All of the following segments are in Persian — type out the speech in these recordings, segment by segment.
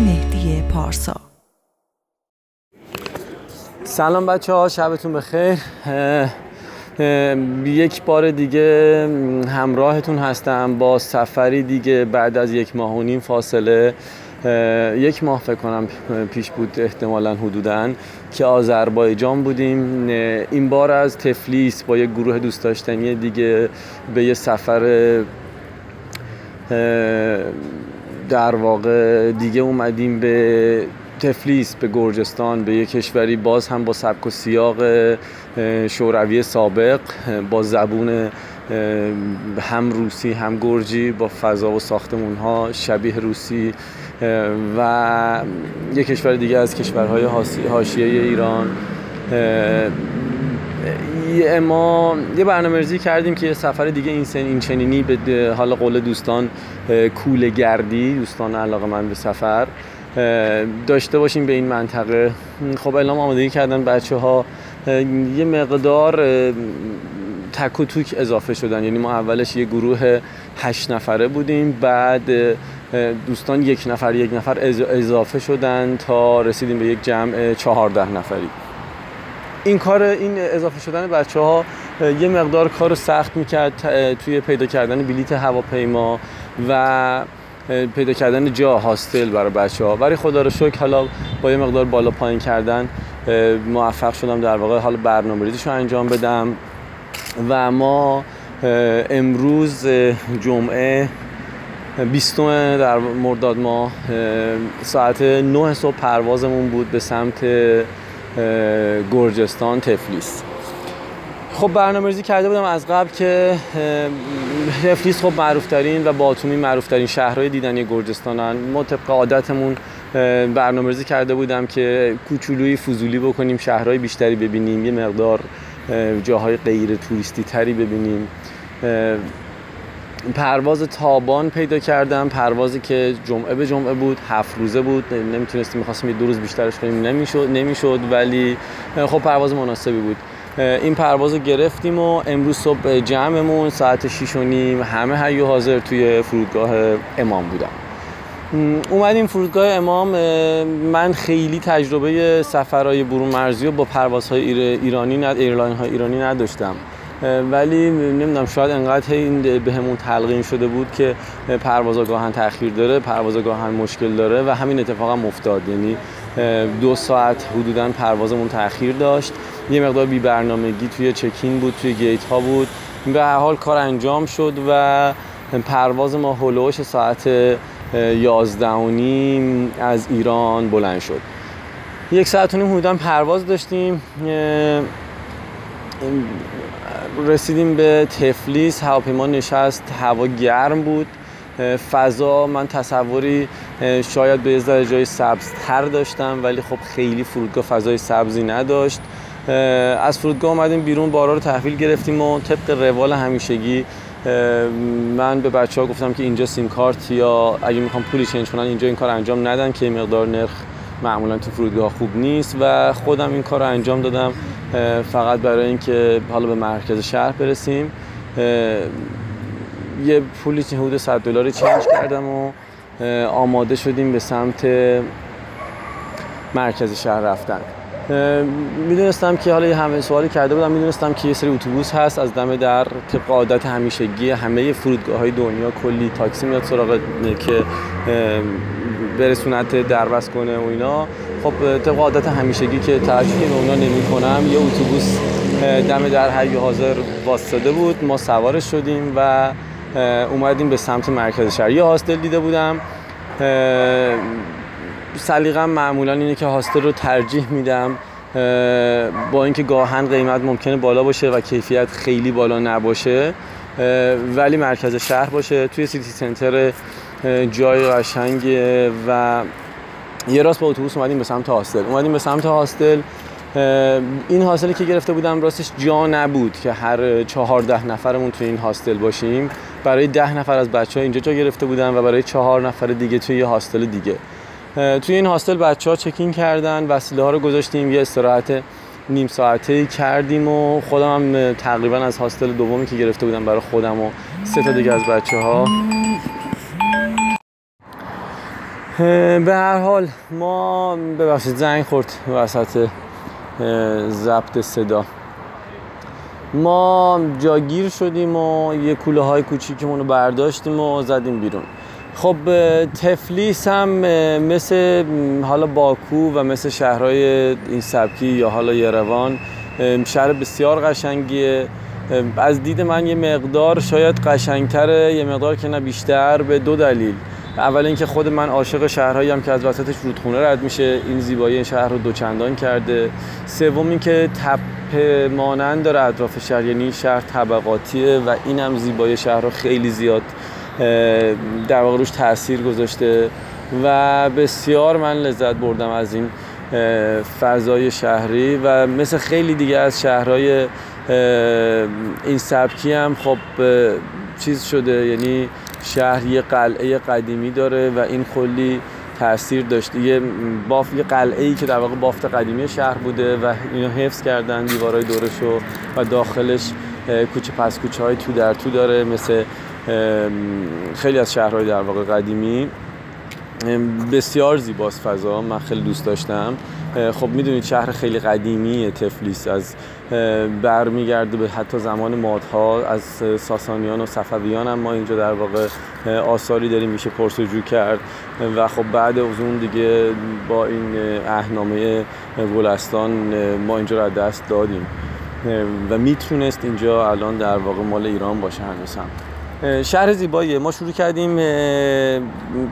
مهدی پارسا. سلام بچه ها شبتون بخیر. یک بار دیگه همراهتون هستم با سفری دیگه بعد از یک ماه و نیم فاصله. یک ماه فکر کنم پیش بود احتمالا حدودا که آذربایجان بودیم. این بار از تفلیس با یک گروه دوست داشتنی دیگه به یه سفر در واقع دیگه اومدیم به تفلیس به گرجستان به یک کشوری باز هم با سبک و سیاق شوروی سابق با زبون هم روسی هم گرجی با فضا و ساختمون ها شبیه روسی و یک کشور دیگه از کشورهای حاشیه ایران ما یه برنامه ریزی کردیم که یه سفر دیگه این سن این چنینی به حال قول دوستان کوله گردی دوستان علاقه من به سفر داشته باشیم به این منطقه. خب اعلام آمادگی کردن بچه ها یه مقدار تک و توک اضافه شدن. یعنی ما اولش یه گروه هشت نفره بودیم بعد دوستان یک نفر یک نفر اضافه شدن تا رسیدیم به یک جمع چهارده نفری. این کار این اضافه شدن بچه ها یه مقدار کار سخت می‌کرد توی پیدا کردن بلیت هواپیما و پیدا کردن جا هاستل برای بچه ها ولی خدا رو شکر حالا با یه مقدار بالا پایین کردن موفق شدم در واقع. حالا برنامه رو انجام بدم و ما امروز جمعه 20 در مرداد ما ساعت 9 صبح پروازمون بود به سمت گرجستان تفلیس. خب برنامه ریزی کرده بودم از قبل که تفلیس خب معروف ترین و باتومی معروف ترین شهرهای دیدنی گرجستانن. ما طبق عادتمون برنامه ریزی کرده بودم که کوچولوی فضولی بکنیم شهرهای بیشتری ببینیم یه مقدار جاهای غیر توریستی تری ببینیم. پرواز تابان پیدا کردم. پروازی که جمعه به جمعه بود هفت روزه بود. نمی‌تونستیم می‌خواستیم یه دو روز بیشترش کنیم. نمی‌شد نمی‌شد ولی خب پرواز مناسبی بود. این پرواز رو گرفتیم و امروز صبح جمعمون ساعت 6 و نیم. همه حی و حاضر توی فرودگاه امام بودم. اومدیم فرودگاه امام. من خیلی تجربه سفرهای برون مرزی و با پروازهای ایرانی airline های ایرانی نداشتم. ولی نمی‌دونم شاید انقدر این بهمون تلقین شده بود که پروازا گاهن تاخیر داره پروازا گاهن مشکل داره و همین اتفاق هم افتاد. یعنی دو ساعت حدودا پروازمون تاخیر داشت. یه مقدار بی برنامگی توی چکین بود توی گیت ها بود. به هر حال کار انجام شد و پرواز ما هلوش ساعت یازده و نیم از ایران بلند شد. یک ساعت و نیم حدودا پرواز داشتیم. رسیدیم به تفلیس. هواپیما نشست هوا گرم بود. فضا من تصوری شاید به ذره جای سبز تر داشتم ولی خب خیلی فرودگاه فضای سبزی نداشت. از فرودگاه آمدیم بیرون بارا رو تحویل گرفتیم و طبق روال همیشگی من به بچه ها گفتم که اینجا سیم کارت یا اگه می‌خوام پولی چنج کنن اینجا این کار انجام ندن که مقدار نرخ معمولا تو فرودگاه خوب نیست. و خودم این کار رو انجام دادم. فقط برای اینکه حالا به مرکز شهر برسیم. یه پولی حدود 100 دلاری چنج کردم و آماده شدیم به سمت مرکز شهر رفتن. می‌دونستم که حالا همه سوالی کرده بودم می‌دونستم که یه سری اتوبوس هست از دم در طبق عادت همیشگی همه فرودگاه های دنیا کلی تاکسی میاد سراغ که برسونت دربست کنه و اینا. خب طبق عادت همیشگی که توجهی به اونا نمی کنم یه اتوبوس دم در حی حاضر واسطه بود. ما سوارش شدیم و اومدیم به سمت مرکز شهر. یه هاستل دیده بودم. سلیقم معمولا اینه که هاستل رو ترجیح میدم. با اینکه گاهن قیمت ممکنه بالا باشه و کیفیت خیلی بالا نباشه ولی مرکز شهر باشه. توی سیتی سنتر جای قشنگه و یه راست با اتوبوس اومدیم به سمت هاستل. اومدیم به سمت هاستل این هاستلی که گرفته بودم راستش جا نبود که هر چهارده نفرمون توی این هاستل باشیم. برای ده نفر از بچه ها اینجا جا گرفته بودن و برای چهار نفر دیگه توی یه هاستل دیگه. توی این هاستل بچه ها چکین کردن وسیله ها رو گذاشتیم یه استراحت نیم ساعته کردیم و خودم هم تقریبا از هاستل دومی که گرفته بودم برای خودم و سه تا دیگه از بچه ها به هر حال ما ببخشید زنگ خورد وسط ضبط صدا. ما جاگیر شدیم و یه کوله های کوچیکمون رو برداشتیم و زدیم بیرون. خب تفلیس هم مثل حالا باکو و مثل شهرهای این سبکی یا حالا یروان شهر بسیار قشنگیه. از دید من یه مقدار شاید قشنگتره یه مقدار که نه بیشتر به دو دلیل. اول اینکه خود من عاشق شهرهایی هم که از وسطش رودخونه رد میشه این زیبایی این شهر رو دوچندان کرده. سوم اینکه تپه مانند داره اطراف شهر یعنی شهر طبقاتیه و این هم زیبایی شهر رو خیلی زیاد در واقع روش تاثیر گذاشته. و بسیار من لذت بردم از این فضای شهری و مثل خیلی دیگه از شهرهای این سبکی هم خب چیز شده. یعنی شهر یه قلعه قدیمی داره و این کلی تاثیر داشته یه باف یه قلعه ای که در واقع بافت قدیمی شهر بوده و اینو حفظ کردن دیوارای دورشو و داخلش کوچه پس کوچه های تو در تو داره مثل خیلی از شهرهای در واقع قدیمی. بسیار زیباست فضا من خیلی دوست داشتم. خب می‌دونید شهر خیلی قدیمی تفلیس از برمیگرده به حتی زمان مادها از ساسانیان و صفویان هم ما اینجا در واقع آثاری داریم میشه پرسجو کرد. و خب بعد از اون دیگه با این اهنامه گلستان ما اینجا رو دست دادیم. و می‌تونست اینجا الان در واقع مال ایران باشه هنوز هم شهر زیباییه. ما شروع کردیم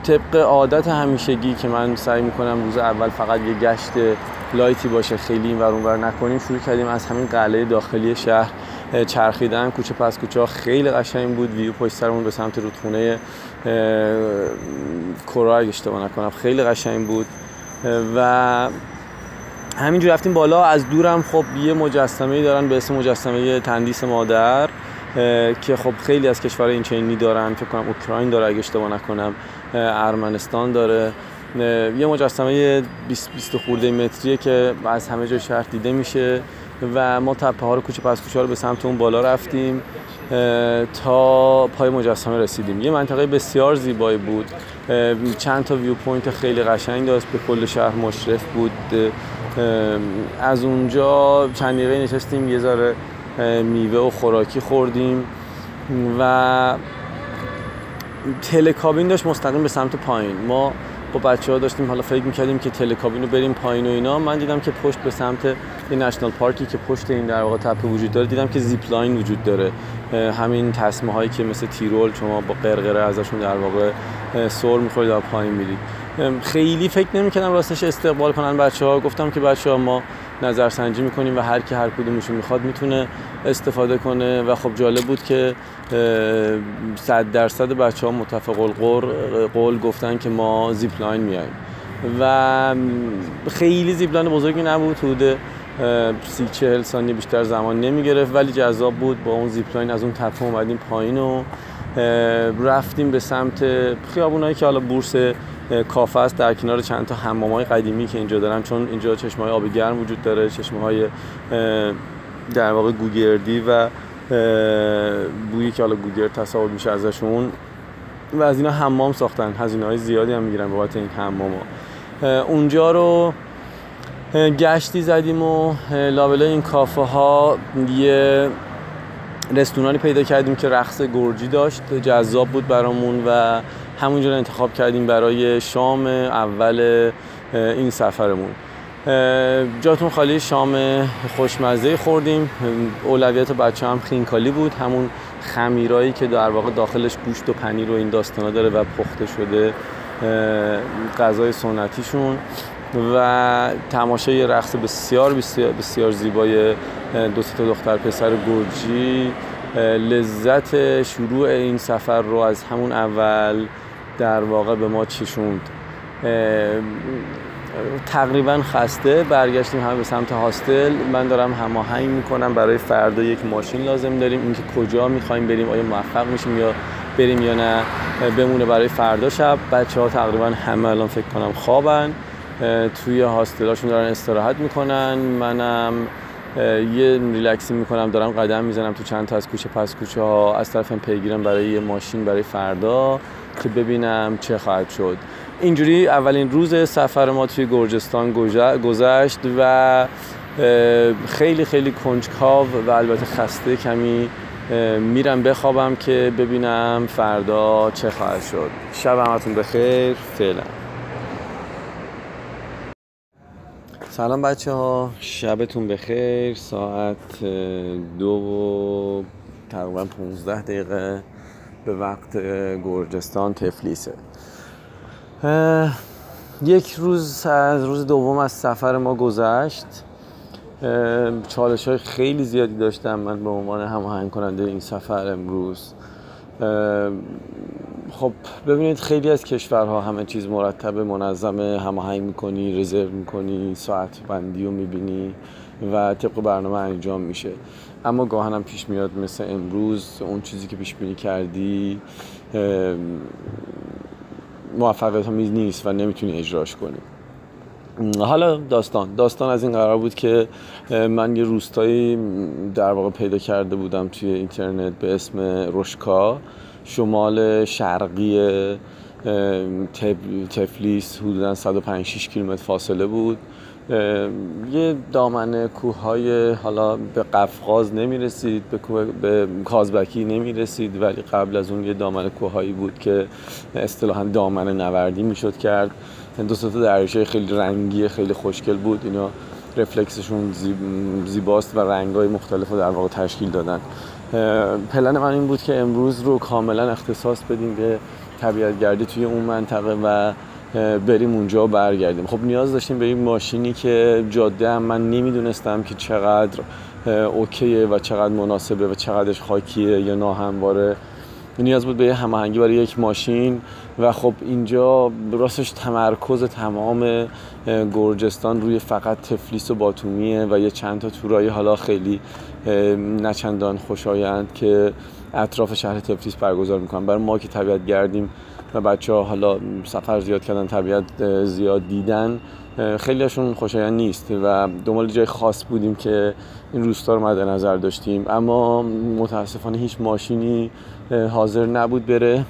طبق عادت همیشگی که من سعی می‌کنم روز اول فقط یه گشت لایتی باشه خیلی این ور نکنیم. شروع کردیم از همین قلعه داخلی شهر چرخیدن. کوچه پس کوچه ها خیلی قشنگ بود. ویو پشت سرمون به سمت رودخونه کورا اگه اشتباه نکنم خیلی قشنگ بود. و همینجور رفتیم بالا. از دورم خب یه مجسمه دارن به اسم مجسمه تندیس مادر. که خب خیلی از کشورهای این چنینی دارن فکر کنم اوکراین داره اگه اشتباه نکنم ارمنستان داره. یه مجسمه 20 20 خورده متریه که از همه جای شهر دیده میشه و ما تپه ها رو کوچه پس کوچه رو به سمت اون بالا رفتیم تا پای مجسمه رسیدیم. یه منطقه بسیار زیبایی بود. چند تا view point خیلی قشنگ داشت به کل شهر مشرف بود. از اونجا چند دقیقه نشستیم یه ذره میوه و خوراکی خوردیم و تلکابین داشت مستقیم به سمت پایین. ما با بچه ها داشتیم حالا فکر می‌کردیم که تلکابین رو بریم پایین و اینا. من دیدم که پشت به سمت یه نشنال پارکی که پشت این در واقع تپه وجود داره دیدم که زیپ لاین وجود داره. همین تصمه هایی که مثل تیرول شما با قرقره ازشون در واقع سر می‌خورید و پایین میرید. خیلی فکر نمی‌کردم راستش استقبال کنن بچه ها گفتم که بچه ها ما نظرسنجی می‌کنیم و هر کی هر کدومشون می‌خواد می‌تونه استفاده کنه و خب جالب بود که صد درصد بچه ها متفق قول گفتن که ما zipline میایم و خیلی zipline بزرگی نبود حدود سی چهل ثانیه بیشتر زمان نمی گرفت ولی جذاب بود با اون zipline از اون تپه اومدیم پایین و رفتیم به سمت خیابونایی که حالا بورس کافه هاست در کنار چند تا های قدیمی که اینجا دارن. چون اینجا چشمه های آب گرم وجود داره چشمه های در واقع گوگردی و بویی که حالا گوگرد تصاحب میشه ازشون و از اینا حمام ساختن. هزینه های زیادی هم می‌گیرن بابت این حمام ها. اونجا رو گشتی زدیم و لابلای این کافه ها یه رستورانی پیدا کردیم که رقص گرجی داشت. جذاب بود برامون و همونجا انتخاب کردیم برای شام اول این سفرمون. جاتون خالی شام خوشمزه خوردیم. اولویت بچه هم خینکالی بود. همون خمیرایی که در واقع داخلش گوشت و پنیر و این داستانا داره و پخته شده غذای سنتیشون. و تماشای رقص بسیار بسیار, بسیار زیبای دو تا دختر پسر گرجی. لذت شروع این سفر رو از همون اول در واقع به ما چشوند. تقریبا خسته. برگشتیم هم به سمت هاستل. من دارم هماهنگ می‌کنم. برای فردا یک ماشین لازم داریم. اینکه کجا می‌خوایم بریم آیا موفق میشیم یا بریم یا نه بمونه برای فردا شب. بچه ها تقریبا همه الان فکر کنم خوابن. توی هاستلاشون دارن استراحت می‌کنن. منم یه ریلکسی می‌کنم. دارم قدم می‌زنم تو چند تا از کوچه پس کوچه ها. از طرفم پیگیرم برای یه ماشین برای فردا که ببینم چه خواهد شد. اینجوری اولین روز سفر ما توی گرجستان گذشت و خیلی خیلی کنجکاو و البته خسته کمی میرم بخوابم که ببینم فردا چه خواهد شد. شب همتون بخیر. فعلا. سلام بچه ها شبتون بخیر. ساعت دو و تقریبا 15 دقیقه به وقت گرجستان تفلیسه. یک روز از روز دوم از سفر ما گذشت. چالش های خیلی زیادی داشتم من به عنوان هماهنگ کننده این سفر امروز. خب ببینید خیلی از کشورها همه چیز مرتب منظمه هماهنگ می‌کنی رزرو می‌کنی ساعت بندی رو می‌بینی و طبق برنامه انجام میشه. اما گاهنم پیش میاد مثل امروز اون چیزی که پیش بینی کردی موفقیت آمیز نیست و نمی‌تونی اجراش کنی. حالا داستان. داستان از این قرار بود که من یه روستایی در واقع پیدا کرده بودم توی اینترنت به اسم روشکا شمال شرقی تفلیس حدودا 105 کیلومتر فاصله بود. یه دامنه کوههای حالا به قفقاز نمی رسید به, به کازبکی نمی رسید ولی قبل از اون یه دامنه کوههایی بود که اصطلاحا دامنه نوردی می‌شد کرد. دو تا دریاچه خیلی رنگی خیلی خوشگل بود. اینا رفلکسشون زیباست و رنگای مختلف در واقع تشکیل دادن. پلن من این بود که امروز رو کاملا اختصاص بدیم به طبیعت گردی توی اون منطقه و بریم اونجا و برگردیم. خب نیاز داشتیم به این ماشینی که جاده هم من نمی‌دونستم که چقدر اوکیه و چقدر مناسبه و چقدرش خاکیه یا ناهمواره. نیاز بود به یه هماهنگی برای یک ماشین و خب اینجا راستش تمرکز تمام گرجستان روی فقط تفلیس و باتومیه و یه چند تا تورای حالا خیلی نچندان خوشایند که اطراف شهر تفلیس برگزار می‌کنن. برای ما که طبیعت گردیم و بچه ها حالا سفر زیاد کردن طبیعت زیاد دیدن خیلی هاشون خوشایند نیست و دنبال جای خاص بودیم که این روستا رو مد نظر داشتیم. اما متاسفانه هیچ ماشینی حاضر نبود بره.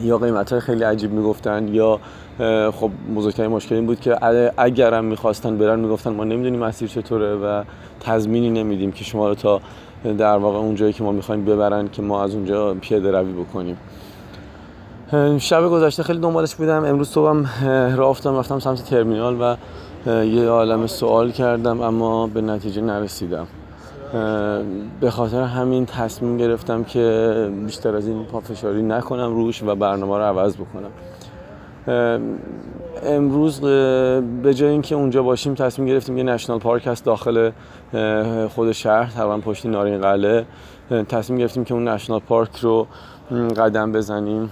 یا قیمت خیلی عجیب می‌گفتن یا خب بزرگترین مشکل این بود که اگرم می‌خواستن برن می‌گفتن ما نمی‌دونیم مسیر چطوره و تضمینی نمیدیم که شما رو تا در واقع اونجایی که ما می‌خوایم ببرن که ما از اونجا پیاده روی بکنیم. شب گذشته خیلی دنبالش بودم. امروز صبحم راه افتادم رفتم سمت ترمینال و یه عالم سوال کردم اما به نتیجه نرسیدم. به خاطر همین تصمیم گرفتم که بیشتر از این پافشاری نکنم روش و برنامه رو عوض بکنم. امروز به جای اینکه اونجا باشیم تصمیم گرفتیم یه نشنال پارک هست داخل خود شهر تقریبا پشت نارین قلعه. تصمیم گرفتیم که اون نشنال پارک رو قدم بزنیم.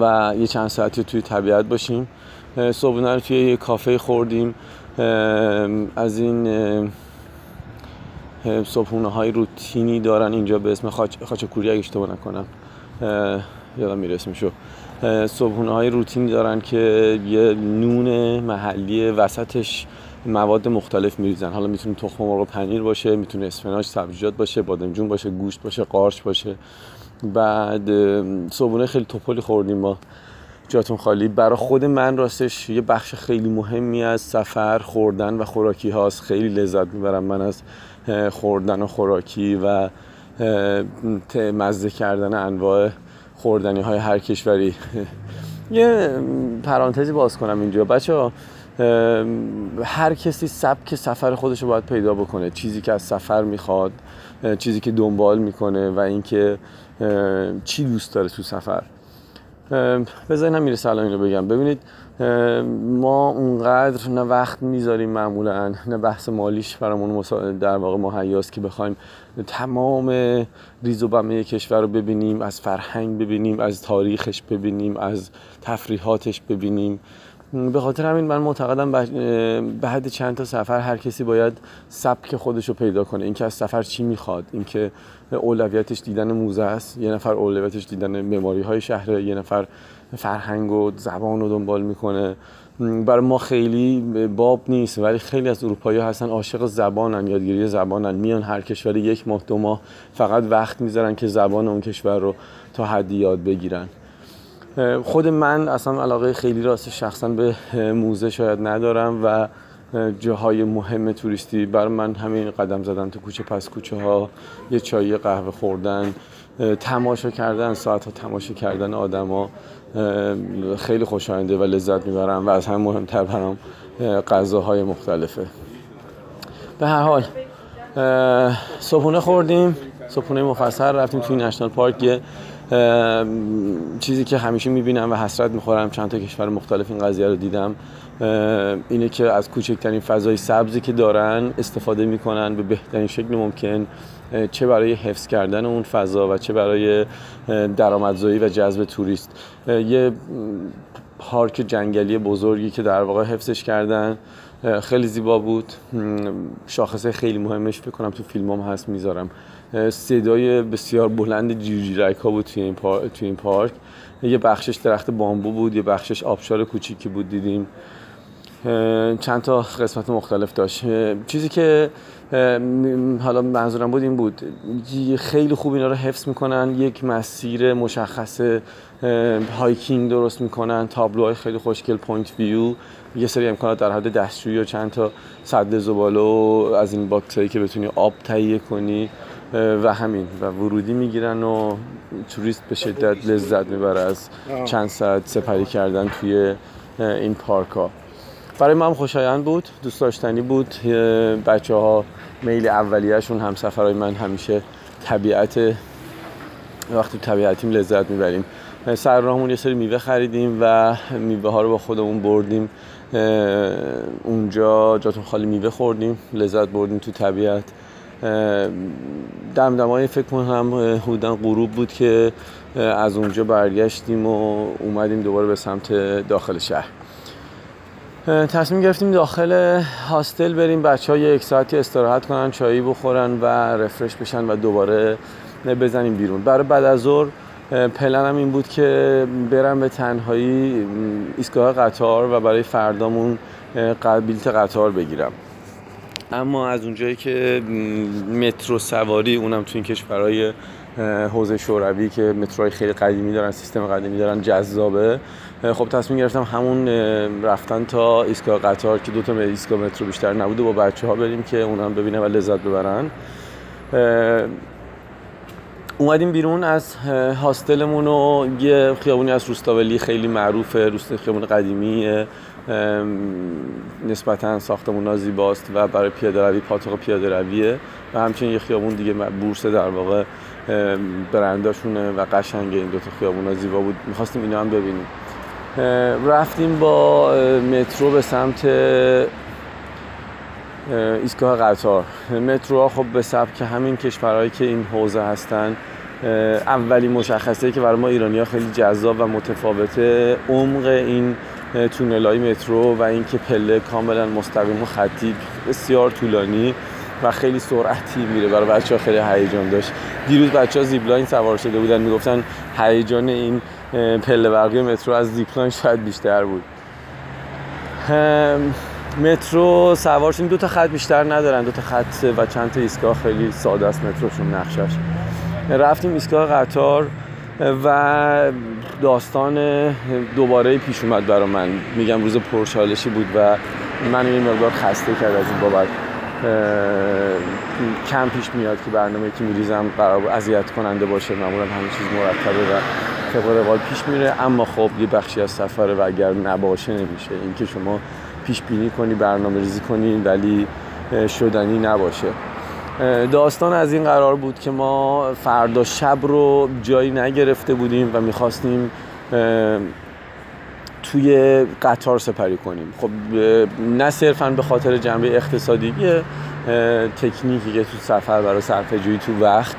و یه چند ساعتی توی طبیعت باشیم. صبحونه رو توی یه کافه خوردیم. از این صبحونه های روتینی دارن اینجا به اسم خاچکوری اگه اشتباه نکنم. یادم میره اسمشو. صبحونه های روتینی دارن که یه نون محلی وسطش مواد مختلف میریزن. حالا می‌تونه تخم مرغ پنیر باشه می‌تونه اسفناج سبزیجات باشه بادمجون باشه گوشت باشه قارچ باشه. بعد صبحونه خیلی توپلی خوردیم ما. جاتون خالی. برای خود من راستش یه بخش خیلی مهمی از سفر خوردن و خوراکی هاست. خیلی لذت می‌برم من از خوردن و خوراکی و مزه کردن انواع خوردنی های هر کشوری. یه پرانتزی باز کنم اینجا. بچه هر کسی سبک سفر خودش رو باید پیدا بکنه. چیزی که از سفر می‌خواد چیزی که دنبال می‌کنه و اینکه چی دوست داره تو سفر؟ بذارین هم می‌رسه الان اینو بگم. ببینید ما اونقدر نه وقت می‌ذاریم معمولا نه بحث مالیش برامون در واقع مهیاست که بخوایم تمام ریز و بمه کشور رو ببینیم از فرهنگ ببینیم از تاریخش ببینیم از تفریحاتش ببینیم. به خاطر همین من معتقدم بعد چند تا سفر هر کسی باید سبک خودش رو پیدا کنه. اینکه از سفر چی می‌خواد اینکه اولویتش دیدن موزه است یه نفر اولویتش دیدن مماری های شهره یه نفر فرهنگ و زبان رو دنبال می‌کنه. برای ما خیلی باب نیست ولی خیلی از اروپایی هستن عاشق زبانن یادگیری زبانن میان هر کشور یک ماه دو ماه فقط وقت می‌ذارن که زبان اون کشور رو تا حدی یاد بگیرن. خود من اصلا علاقه خیلی راست شخصا به موزه شاید ندارم و جاهای مهم توریستی بر من همین قدم زدن تو کوچه پس کوچه ها یه چای قهوه خوردن تماشا کردن ساعت ها تماشا کردن آدما خیلی خوشاینده و لذت می‌برم و از هم مهمتر برام غذاهای مختلفه. به هر حال صبحونه خوردیم صبحونه مفصل رفتیم توی نشنال پارک چیزی که همیشه می‌بینم و حسرت می‌خورم چند تا کشور مختلف این قضیه رو دیدم اینه که از کوچکترین فضای سبزی که دارن استفاده می‌کنن به بهترین شکل ممکن چه برای حفظ کردن اون فضا و چه برای درآمدزایی و جذب توریست. یه پارک جنگلی بزرگی که در واقع حفظش کردن خیلی زیبا بود. شاخصه خیلی مهمش فکر کنم تو فیلم هم هست می‌ذارم. صدای بسیار بلند جیرجیرک ها بود توی این, پارک، توی این پارک. یه بخشش درخت بامبو بود یه بخشش آبشار کوچیکی بود دیدیم. چند تا قسمت مختلف داشت. چیزی که حالا منظورم بود این بود. خیلی خوب اینا رو حفظ می‌کنن یک مسیر مشخص hiking درست می‌کنن تابلوهای خیلی خوشگل point view. یه سری امکانات در حد دستشویی و چند تا سد زباله و از این باکتری که بتونی آب تهیه کنی. و همین و ورودی می‌گیرن و توریست به شدت لذت می‌بره از چند ساعت سپری کردن توی این پارک ها برای من خوشایند بود دوست داشتنی بود. بچه ها میل اولیهشون هم سفرهای من همیشه طبیعت وقتی طبیعتیم لذت می‌بریم. سر راهمون یه سری میوه خریدیم و میوه ها رو با خودمون بردیم. اونجا جاتون خالی میوه خوردیم لذت بردیم تو طبیعت. دمدمای فکر کنم حدودا غروب بود که از اونجا برگشتیم و اومدیم دوباره به سمت داخل شهر. تصمیم گرفتیم داخل هاستل بریم بچه ها یک ساعتی استراحت کنن چایی بخورن و رفرش بشن و دوباره بزنیم بیرون. برای بعد از ظهر پلنم این بود که برم به تنهایی ایستگاه قطار و برای فردامون بلیت قطار بگیرم. اما از اونجایی که مترو سواری اونم تو این کشورهای حوزه شوروی که متروهای خیلی قدیمی دارن سیستم قدیمی دارن جذابه. خب تصمیم گرفتم همون رفتن تا ایستگاه قطار که دو تا ایستگاه مترو بیشتر نبوده با بچه ها بریم که اونم ببینن و لذت ببرن. اومدیم بیرون از هاستلمون و یه خیابونی از روستاولی خیلی معروفه روست خیابون قدیمی نسبتا ساختمون ها زیباست و برای پیاده روی پاتوق پیاده رویه و همچنین یه خیابون دیگه بورس در واقع برنداشونه و قشنگه این دوتا خیابون ها زیبا بود. می‌خواستیم اینا هم ببینیم. رفتیم با مترو به سمت ایستگاه قطار. مترو ها خب به سبک همین کشورهایی که این حوزه هستن اولی مشخصه که برای ما ایرانی ها خیلی جذاب و متفاوته. عمق این تونل های مترو و اینکه پله کاملا مستقیم و خطی بسیار طولانی و خیلی سرعتی میره برای بچه ها خیلی هیجان داشت. دیروز بچه ها زیبلاین سوار شده بودن می‌گفتن هیجان این پله برقی مترو از زیپلاین شاید بیشتر بود. مترو سوار دو تا خط بیشتر ندارن. دو تا خط و چند تا ایستگاه خیلی ساده است. متروشون نقشش. رفتیم ایستگاه قطار. و داستان دوباره پیش اومد برا من. میگم روز پرشالشی بود و من این مقدار خسته کرد از این بابت. کم پیش میاد که برنامه که میریزم قرار اذیت کننده باشه. معمولا همه چیز مرتبه و طبق روال پیش میره. اما خب یه بخشی از سفره و اگر نباشه نمیشه. اینکه شما پیش بینی کنی برنامه ریزی کنی ولی شدنی نباشه. داستان از این قرار بود که ما فردا شب رو جایی نگرفته بودیم و می‌خواستیم توی قطار سپری کنیم. خب نه صرفا به خاطر جنبه اقتصادی تکنیکی که تو سفر برای صرفه تو وقت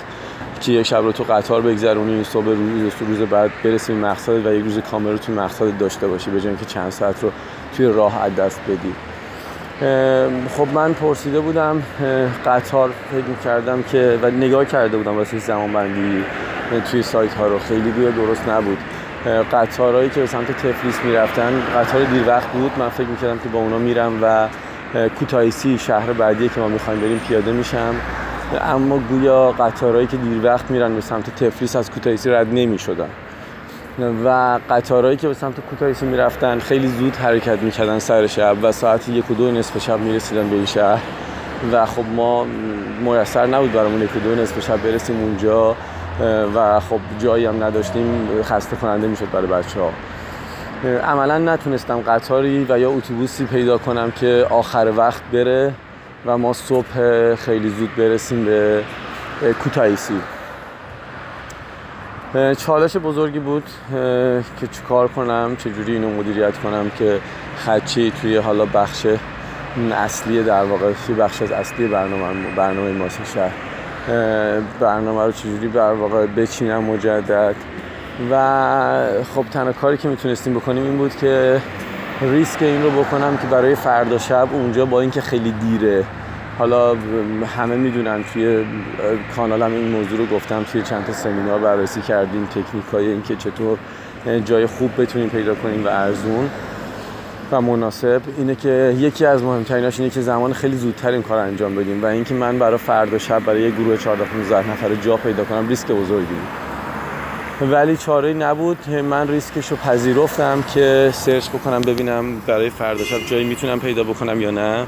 که یک شب رو تو قطار بگذرونی صبح روز روز بعد برسیم مقصد و یک روز کامل رو توی مقصد داشته باشی به که چند ساعت رو توی راه از دست بدی. خب من پرسیده بودم قطار فکر کردم که و نگاه کرده بودم واسه زمان بندی توی سایت ها رو. خیلی گویا درست نبود. قطارهایی که به سمت تفلیس می‌رفتن قطار دیر وقت بود. من فکر می‌کردم که با اونا میرم و کوتایسی شهر بعدی که ما می‌خوایم بریم پیاده میشم. اما گویا قطارهایی که دیر وقت میرن به سمت تفلیس از کوتایسی رد نمی‌شدن. و قطارهایی که به سمت کوتاهیسی می‌رفتن خیلی زود حرکت می‌کردن سر شب و ساعت یک و دو نصف شب می‌رسیدن به این شهر. و خب ما میسر نبود برامون یک و دو نصف شب برسیم اونجا و خب جایی هم نداشتیم خسته کننده می‌شد برای بچه ها عملا نتونستم قطاری و یا اتوبوسی پیدا کنم که آخر وقت بره و ما صبح خیلی زود برسیم به کوتایسی چالش بزرگی بود که چیکار کنم چجوری اینو مدیریت کنم که خدچه توی حالا بخش اصلی در واقع بخش از اصلی برنامه برنامه ماسه شهر. برنامه رو چجوری در واقع بچینم مجدد. و خب تنها کاری که می‌تونستیم بکنیم این بود که ریسک این رو بکنم که برای فردا شب اونجا با اینکه خیلی دیره حالا همه می‌دونن توی کانالم این موضوع رو گفتم توی چند تا سمینار بررسی کردیم تکنیک های این که چطور جای خوب بتونیم پیدا کنیم و ارزون و مناسب. اینه که یکی از مهمتریناش اینه که زمان خیلی زودتر این کار انجام بدیم و اینکه من برای فردا شب برای یه گروه 14 15 نفر جا پیدا کنم ریسک بزرگی بود. ولی چاره نبود. من ریسکش رو پذیرفتم که سرچ بکنم ببینم برای فردا شب جایی می‌تونم پیدا بکنم یا نه.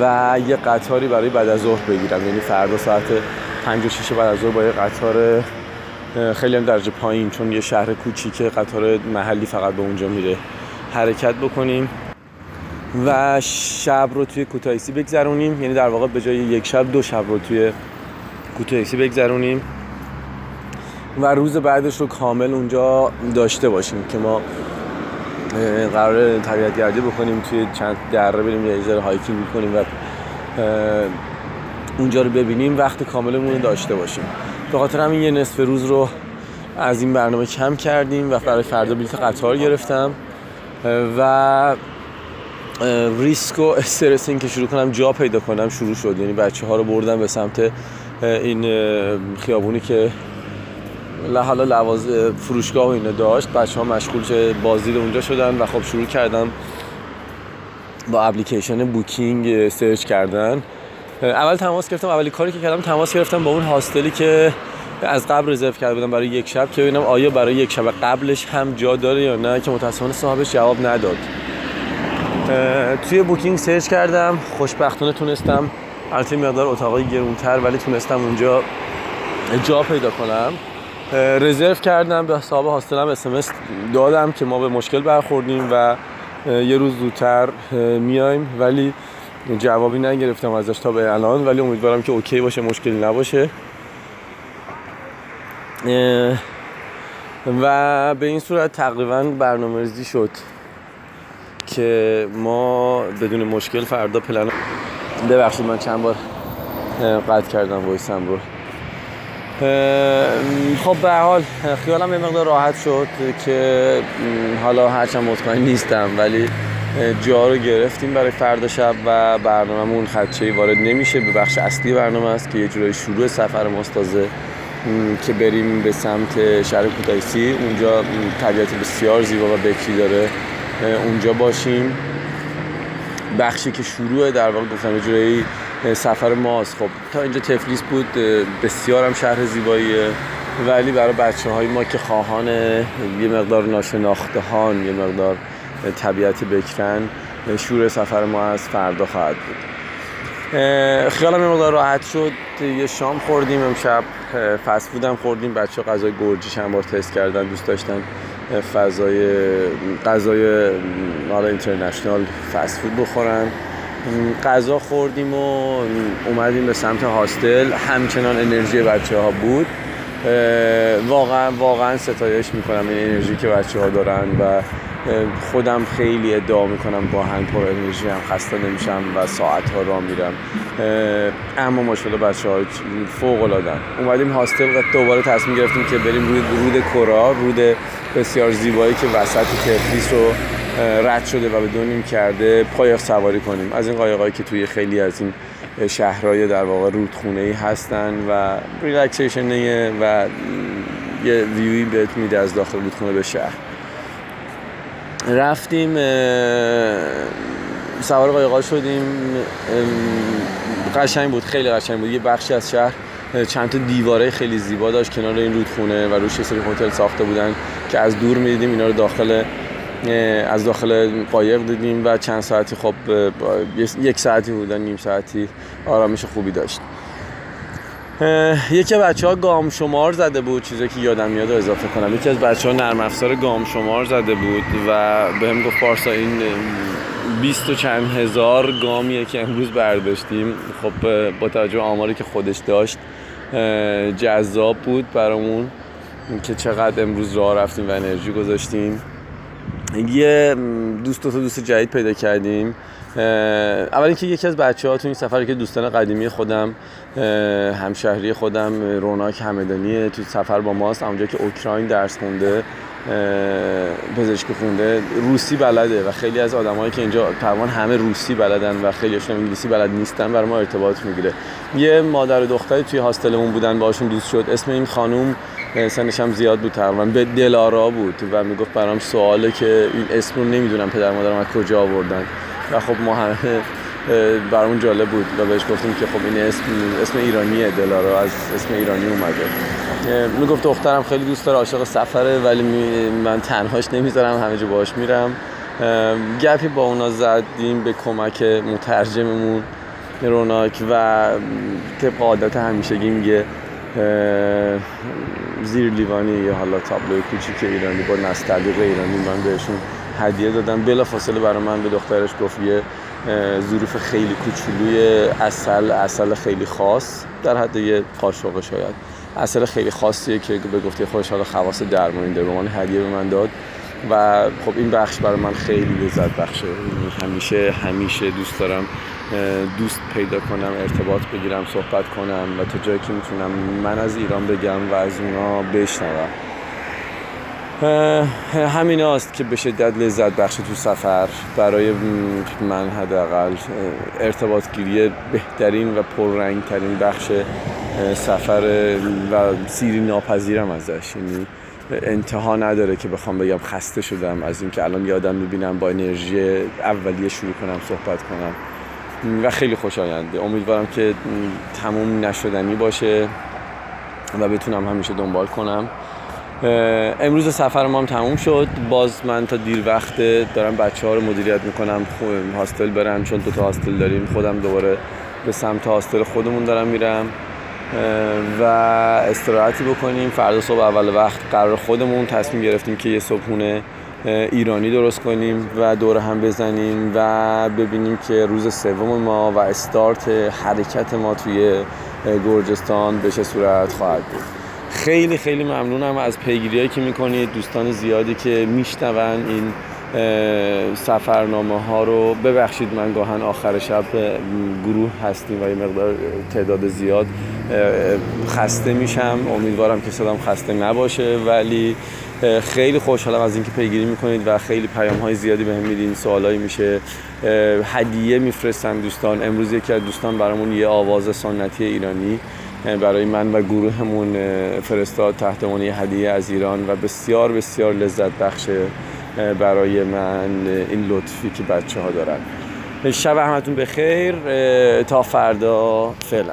و یه قطاری برای بعد از ظهر بگیرم. یعنی فردا ساعت 5 و 6 بعد از ظهر با یه قطار خیلی هم درجه پایین چون یه شهر کوچیکه قطار محلی فقط به اونجا میره حرکت بکنیم و شب رو توی کوتاهیسی بگذرونیم. یعنی در واقع به جای یک شب دو شب رو توی کوتاهیسی بگذرونیم و روز بعدش رو کامل اونجا داشته باشیم که ما قرار طبیعت گردی بکنیم توی چند دره بریم یه ذره hiking بکنیم و اونجا رو ببینیم. وقت کاملمون رو داشته باشیم. به خاطر همین یه نصف روز رو از این برنامه کم کردیم و برای فردا بلیت قطار گرفتم. و ریسک و استرس این که شروع کنم جا پیدا کنم شروع شد. یعنی بچه ها رو بردم به سمت این خیابونی که حالا لواز فروشگاه و اینو داشت. بچه ها مشغول چه بازی اونجا شدن و خب شروع کردم با اپلیکیشن Booking search کردن. اول تماس گرفتم. اولی کاری که کردم تماس گرفتم با اون hostel ی که از قبل رزرو کرده بودم برای یک شب که ببینم آیا برای یک شب قبلش هم جا داره یا نه که متاسفانه صاحبش جواب نداد. توی Booking search کردم. خوشبختانه تونستم. البته مقدار اتاقای گرونتر ولی تونستم اونجا جا پیدا کنم. رزرو کردم به صاحب هاستلم اسمس دادم که ما به مشکل برخوردیم و یه روز زودتر میایم. ولی جوابی نگرفتم ازش تا به الان. ولی امیدوارم که اوکی باشه مشکلی نباشه. و به این صورت تقریبا برنامه ریزی شد که ما بدون مشکل فردا پلن ببخشید من چند بار قطع کردم وایسم رو. خب به حال خیالم یه مقدار راحت شد که حالا هرچند مطمئن نیستم ولی جا رو گرفتیم برای فردا شب و برنامهمون خدچه وارد نمیشه. به بخش اصلی برنامه است که یه جورای شروع سفر مستازه که بریم به سمت شهر کوتایسی اونجا طبیعت بسیار زیبا و بکری داره. اونجا باشیم. بخشی که شروع در واقع گفتم یه جورایی سفر ماست. خب تا اینجا تفلیس بود بسیار هم شهر زیباییه. ولی برای بچه های ما که خواهان یه مقدار ناشناختهان یه مقدار طبیعت بکرن شور سفر ما از فردا خواهد بود. خیالم یه مقدار راحت شد. یه شام خوردیم امشب. فست فودم خوردیم. بچه غذای گرجی چند بار تست کردن دوست داشتن. فضای غذای حالا اینترنشنال فست فود بخورن. غذا خوردیم و اومدیم به سمت هاستل. همچنان انرژی بچه ها بود واقعا واقعا ستایش می‌کنم این انرژی که بچه ها دارن و خودم خیلی ادعا می‌کنم با هنگ پر انرژی هم خسته نمیشم و ساعت ها را میرم. اما ماشاءالله بچه ها فوق العاده اومدیم هاستل و دوباره تصمیم گرفتیم که بریم روی رود کرا رود بسیار زیبایی که وسط تفلیس رو رد شده و به دونیم کرده قایق سواری کنیم. از این قایقایی که توی خیلی از این شهرهای در واقع رودخونه ای هستن و ریلکسیشنه و یه ویوی بهت میده از داخل رودخونه به شهر. رفتیم سوار قایقا شدیم. قشنگ بود خیلی قشنگ بود. یه بخشی از شهر چند تا دیواره خیلی زیبا داشت کنار این رودخونه و روش سری هتل ساخته بودن که از دور می‌دیدیم اینا رو داخل از داخل قایق دیدیم و چند ساعتی خب یک ساعتی بودن نیم ساعتی آرامش خوبی داشت. یکی بچه ها گام شمار زده بود چیزی که یادم میاد اضافه کنم. یکی از بچه ها نرم افزار گام شمار زده بود و به هم گفت پارسا این بیست و چند هزار گامیه که امروز برداشتیم خب با توجه آماری که خودش داشت جذاب بود برامون که چقدر امروز راه رفتیم و انرژی گذاشتیم. یه دوست دو دوست جدید پیدا کردیم. اول اینکه یکی از بچه ها تو این سفر که دوستان قدیمی خودم همشهری خودم روناک همدانیه تو سفر با ماست اونجا که اوکراین درس خونده پزشکی خونده روسی بلده و خیلی از آدمایی که اینجا تقریبا همه روسی بلدن و خیلیشون انگلیسی بلد نیستن برای ما ارتباط می‌گیره. یه مادر و دختری توی هاستلمون بودن باشون دوست شد. اسم این خانوم سنش هم زیاد بود تقریبا. به دلارا بود و می‌گفت برام سواله که این اسم رو نمی‌دونم پدر مادرم از کجا آوردن. و خب ما همه برامون جالب بود و بهش گفتیم که خب این اسم اسم ایرانیه دلارا از اسم ایرانی اومده. می‌گفت دخترم خیلی دوست داره عاشق سفره ولی من تنهاش نمی‌ذارم همه جا باش میرم. گپی با اونا زدیم به کمک مترجممون روناک و طبق عادت همیشگی میگه. زیر لیوانی یا حالا تابلوی کوچیک ایرانی با نستعلیق ایرانی من بهشون هدیه دادم. بلا فاصله برای من به دخترش گفت یه ظروف خیلی کوچولوی اصل اصل خیلی خاص در حد یه قاشق شاید. اصل خیلی خاصیه که به گفته خودش حالا خواص درمانی داره به من هدیه به من داد. و خب این بخش برای من خیلی لذت بخشه. همیشه همیشه دوست دارم دوست پیدا کنم ارتباط بگیرم صحبت کنم و تا جایی که می‌تونم من از ایران بگم و از اونا بشنوم. همین است که به شدت لذت بخش تو سفر. برای من حداقل ارتباط گیری بهترین و پررنگ ترین بخش سفر و سیری ناپذیرم ازش. یعنی انتها نداره که بخوام بگم خسته شدم از اینکه الان یادم ببینم با انرژی اولیه شروع کنم صحبت کنم. و خیلی خوشاینده امیدوارم که تموم نشدنی باشه و بتونم همیشه دنبال کنم. امروز سفر ما هم تموم شد. باز من تا دیر وقت دارم بچه ها رو مدیریت می‌کنم هاستل برم چون دو تا هاستل داریم خودم دوباره به سمت هاستل خودمون دارم میرم. و استراحتی بکنیم. فردا صبح اول وقت قرار خودمون تصمیم گرفتیم که یه صبحونه ایرانی درست کنیم و دور هم بزنیم و ببینیم که روز سوم ما و استارت حرکت ما توی گرجستان به چه صورت خواهد بود. خیلی خیلی ممنونم از پیگیری که می‌کنید. دوستان زیادی که میشنون این سفرنامه ها رو. ببخشید من گاهن آخر شب گروه هستیم و یه مقدار تعداد زیاد خسته میشم. امیدوارم که صدام خسته نباشه. ولی خیلی خوشحالم از اینکه پیگیری می‌کنید و خیلی پیام های زیادی بهم به میدین سوالایی میشه. هدیه میفرستن دوستان. امروز یکی از دوستان برامون یه آواز سنتی ایرانی. برای من و گروهمون فرستاد تحت عنوان هدیه از ایران و بسیار بسیار لذت بخشه برای من این لطفی که بچه ها دارن. شب همتون بخیر. تا فردا. فعلا.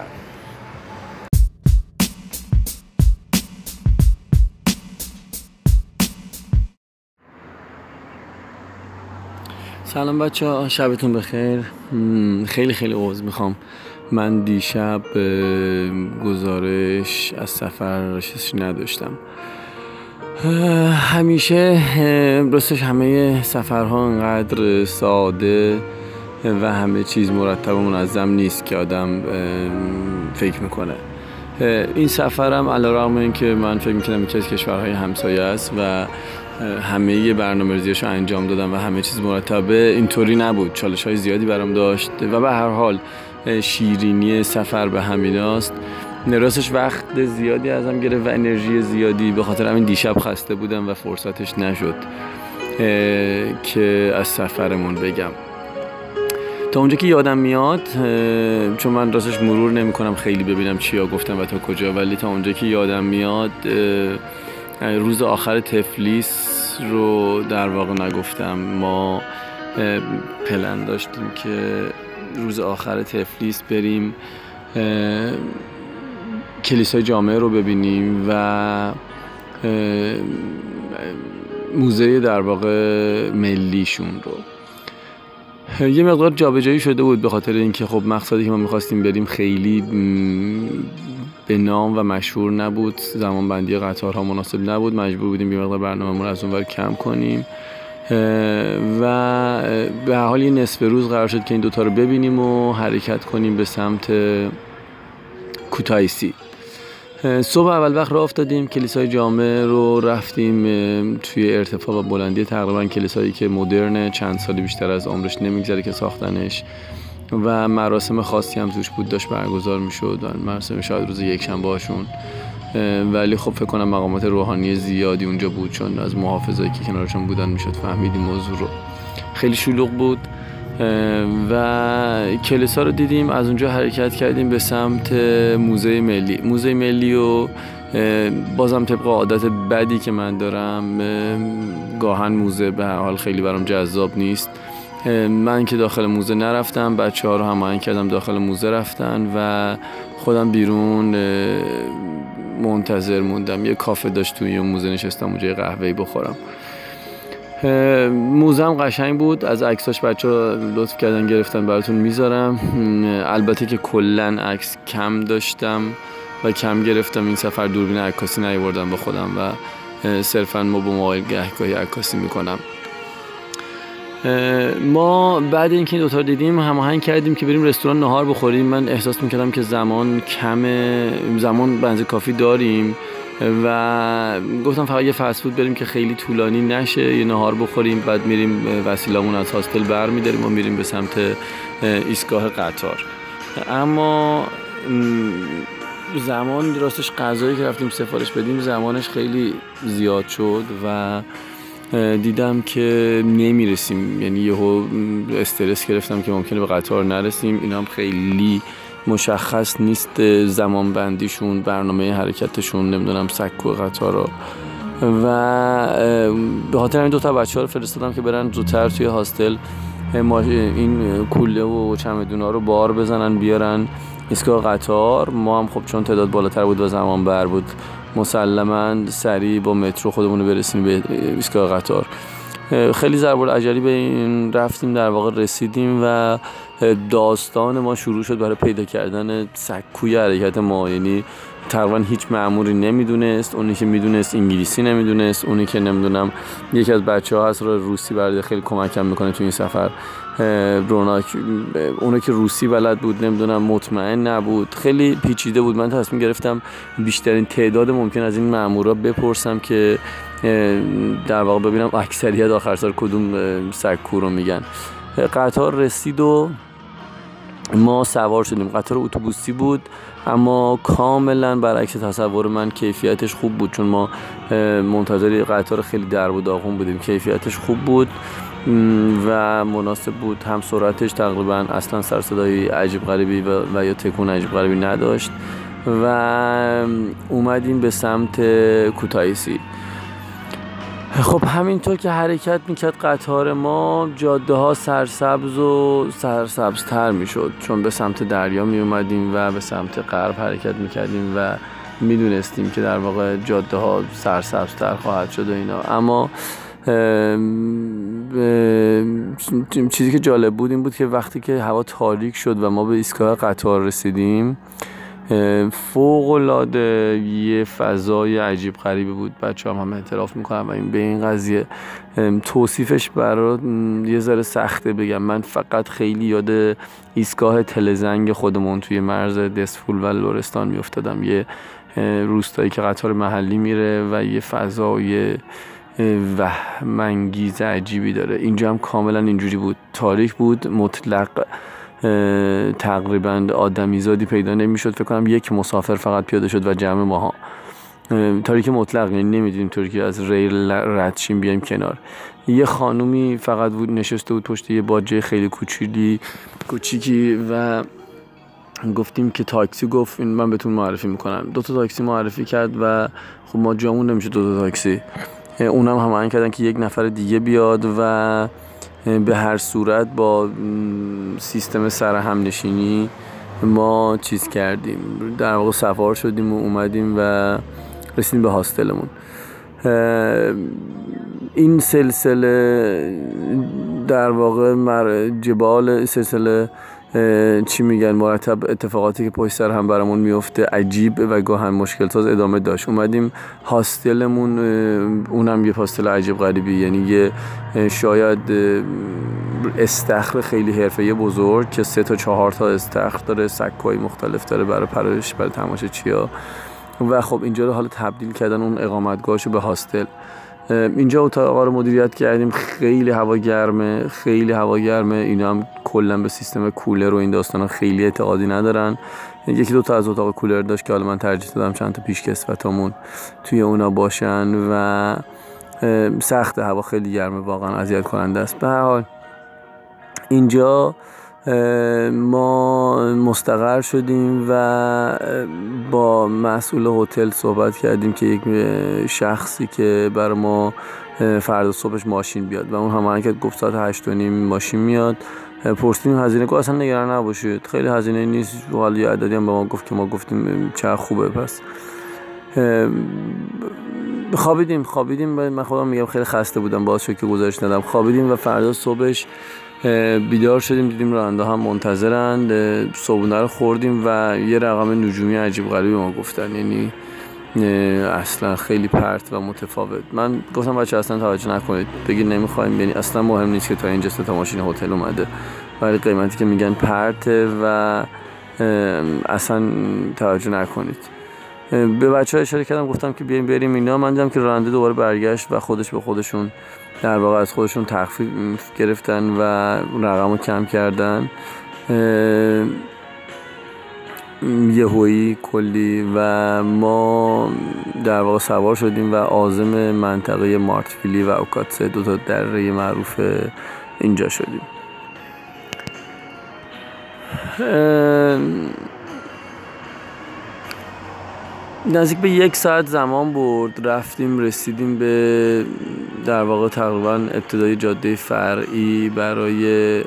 سلام بچه ها. شبتون بخیر. خیلی خیلی عوض می‌خوام. من دیشب گزارش از سفر نداشتم. همیشه راستش همه سفرها انقدر ساده و همه چیز مرتب و منظم نیست که آدم فکر می‌کنه. این سفرم علا رقم این که من فکر می‌کنم یکی از کشورهای همسایه است و همه برنامه رو انجام دادم و همه چیز مرتبه اینطوری نبود. چالش های زیادی برام داشت و به هر حال شیرینی سفر به همیناست راستش وقت زیادی ازم گرفت و انرژی زیادی به خاطر همین دیشب خسته بودم و فرصتش نشد که از سفرمون بگم. تا اونجا که یادم میاد چون من راستش مرور نمی کنم خیلی ببینم چیا گفتم و تا کجا ولی تا اونجا که یادم میاد روز آخر تفلیس رو در واقع نگفتم. ما پلن داشتیم که روز آخر تفلیس بریم کلیسای جامعه رو ببینیم و موزه در واقع ملیشون رو. یه مقدار جابجایی شده بود به خاطر اینکه خب مقصدی که ما می‌خواستیم بریم خیلی به نام و مشهور نبود. زمان بندی قطارها مناسب نبود. مجبور بودیم یه مقدار برنامه‌مون از اونور کم کنیم. و به حال یه نصف روز قرار شد که این دوتا رو ببینیم و حرکت کنیم به سمت کوتایسی صبح اول وقت راه افتادیم. کلیسای جامعه رو رفتیم توی ارتفاع و بلندی تقریبا کلیسایی که مدرن چند سالی بیشتر از عمرش نمیگذره که ساختنش. و مراسم خاصی هم توش بود داشت برگزار می‌شد مراسم شاید روز یک شنبه هاشون ولی خب فکر کنم مقامات روحانی زیادی اونجا بود چون از محافظایی که کنارشون بودن می‌شد فهمیدیم موضوع رو. خیلی شلوغ بود. و کلیسا رو دیدیم از اونجا حرکت کردیم به سمت موزه ملی. موزه ملی و بازم طبق عادت بدی که من دارم گاهن موزه به حال خیلی برام جذاب نیست. من که داخل موزه نرفتم بچه ها رو هماهنگ کردم داخل موزه رفتن و خودم بیرون منتظر موندم. یه کافه داشت توی موزه نشستم اونجا قهوه‌ای بخورم. موزم قشنگ بود. از عکساش بچه ها لطف کردن گرفتن براتون می‌ذارم. البته که کلا عکس کم داشتم و کم گرفتم. این سفر دوربین عکاسی نیاوردم به خودم و صرفا با موبایل گهگاهی عکاسی می‌کنم. ما بعد اینکه این دوتا رو دیدیم هماهنگ کردیم که بریم رستوران نهار بخوریم. من احساس می‌کردم که زمان کمه زمان بنز کافی داریم و گفتم فقط یه فسفود بریم که خیلی طولانی نشه یه نهار بخوریم بعد میریم وسیلمون از هاستل بر میداریم و میریم به سمت ایستگاه قطار. اما زمان راستش غذایی که رفتیم سفارش بدیم زمانش خیلی زیاد شد و دیدم که نمی‌رسیم. یعنی یهو استرس گرفتم که ممکنه به قطار نرسیم. اینا هم خیلی مشخص نیست زمان بندیشون برنامه حرکتشون نمی‌دونم سکو قطار رو و به خاطر این دو تا بچه ها رو فرستادم که برن زودتر توی هاستل. این کوله و چمدونا رو بار بزنن بیارن ایستگاه قطار. ما هم خب چون تعداد بالاتر بود و زمان بر بود مسلما سریع با مترو خودمون رو برسیم به ایستگاه قطار. خیلی ضرب عجلی به این رفتیم در واقع رسیدیم و داستان ما شروع شد برای پیدا کردن سکوی حرکت ما. یعنی تقریبا هیچ معموری نمی‌دونست اونی که می‌دونست انگلیسی نمی‌دونست اونی که نمی‌دونم یکی از بچه ها هست رو روسی برای خیلی کمکم می‌کنه تو این سفر. روناک اونی که روسی بلد بود نمی‌دونم مطمئن نبود. خیلی پیچیده بود. من تصمیم گرفتم بیشترین تعداد ممکن از این مامورا بپرسم که در واقع ببینم اکثریت آخر سر کدوم سکو رو میگن. قطار رسید و ما سوار شدیم. قطار اتوبوسی بود اما کاملا برعکس تصور من کیفیتش خوب بود. چون ما منتظر قطار خیلی درب و داغون بودیم. کیفیتش خوب بود. و مناسب بود. هم سرعتش تقریبا اصلا سرصدای عجیب غریبی و, یا تکون عجیب غریبی نداشت. و اومدیم به سمت کوتایسی خب همینطور که حرکت می‌کرد قطار ما جاده ها سرسبز و سرسبزتر می‌شد. چون به سمت دریا می اومدیم و به سمت غرب حرکت می‌کردیم و می‌دونستیم که در واقع جاده ها سرسبزتر خواهد شد و اینا. اما چیزی که جالب بود این بود که وقتی که هوا تاریک شد و ما به ایستگاه قطار رسیدیم فوق العاده یه فضای عجیب غریبی بود. بچه هم, هم اعتراف می‌کنم و این به این قضیه توصیفش برای یه ذره سخته بگم. من فقط خیلی یاد ایستگاه تلزنگ خودمون توی مرز دسفول و لورستان میافتادم. یه روستایی که قطار محلی میره و یه فضای وهمانگیز عجیبی داره. اینجا هم کاملا اینجوری بود. تاریک بود مطلق تقریبا آدمیزادی پیدا نمی‌شد. فکر کنم یک مسافر فقط پیاده شد و جمع ماها. تاریک مطلق یعنی نمی‌دونیم طوری که از ریل ردشیم بیایم کنار. یه خانومی فقط بود نشسته بود پشت یه باجه خیلی کوچیلی کوچیکی و گفتیم که تاکسی گفت این من بهتون معرفی می‌کنم. دو تا تاکسی معرفی کرد و خب ما جامون نمیشه دو تا تاکسی. اونم هم کردن که یک نفر دیگه بیاد و به هر صورت با سیستم سر هم نشینی ما چیز کردیم. در واقع سفار شدیم و اومدیم و رسیدیم به هاستلمون. این سلسله در واقع جبال سلسله چی میگن؟ مرتب اتفاقاتی که پشت سر هم برامون میفته عجیب و گاهن مشکل ساز ادامه داشت. اومدیم هاستلمون اونم یه هاستل عجیب غریبی. یعنی یه شاید استخر خیلی حرفه بزرگ که سه تا چهار تا استخر داره سکوهای مختلف داره برای پرش برای تماشا چیا. و خب اینجا رو حالا تبدیل کردن اون اقامتگاهشو به هاستل. اینجا اتاق رو مدیریت کردیم. خیلی هوا گرمه خیلی هوا گرمه. اینا هم کلا به سیستم کولر و این داستان خیلی اعتقادی ندارن. یکی دو تا از اتاق کولر داشت که حالا من ترجیح دادم چند تا پیش کسوتامون توی اونا باشن و سخت هوا خیلی گرمه واقعا اذیت کننده است. به هر حال اینجا ما مستقر شدیم و با مسئول هتل صحبت کردیم که یک شخصی که بر ما فردا صبحش ماشین بیاد و اون هم که گفت ساعت هشت و نیم ماشین میاد. پرسیدیم هزینه که اصلا نگران نباشید. خیلی هزینه نیست. حالا یه عددی هم به ما گفت که ما گفتیم چه خوبه. پس خوابیدیم خوابیدیم. من خودم میگم خیلی خسته بودم. باز که گزارش ندم. خوابیدیم و فردا صبحش بیدار شدیم. دیدیم راننده هم منتظرند. صبحونه رو خوردیم و یه رقم نجومی عجیب غریبی ما گفتن. یعنی اصلا خیلی پرت و متفاوت. من گفتم بچه اصلا توجه نکنید. بگید نمی‌خوایم یعنی اصلا مهم نیست که تا اینجا تا ماشین هتل اومده. ولی قیمتی که میگن پرته و اصلا توجه نکنید. به بچه ها اشاره کردم گفتم که بیایم بریم اینا. من دیدم که راننده دوباره برگشت و خودش به خودشون در واقع از خودشون تخفیف گرفتن و رقم رو کم کردن. یهویی کلی و ما در واقع سوار شدیم و آزم منطقه مارتفیلی و اوکاتسه دو تا دره معروف اینجا شدیم. نزدیک به یک ساعت زمان برد رفتیم رسیدیم به در واقع تقریبا ابتدای جاده فرعی برای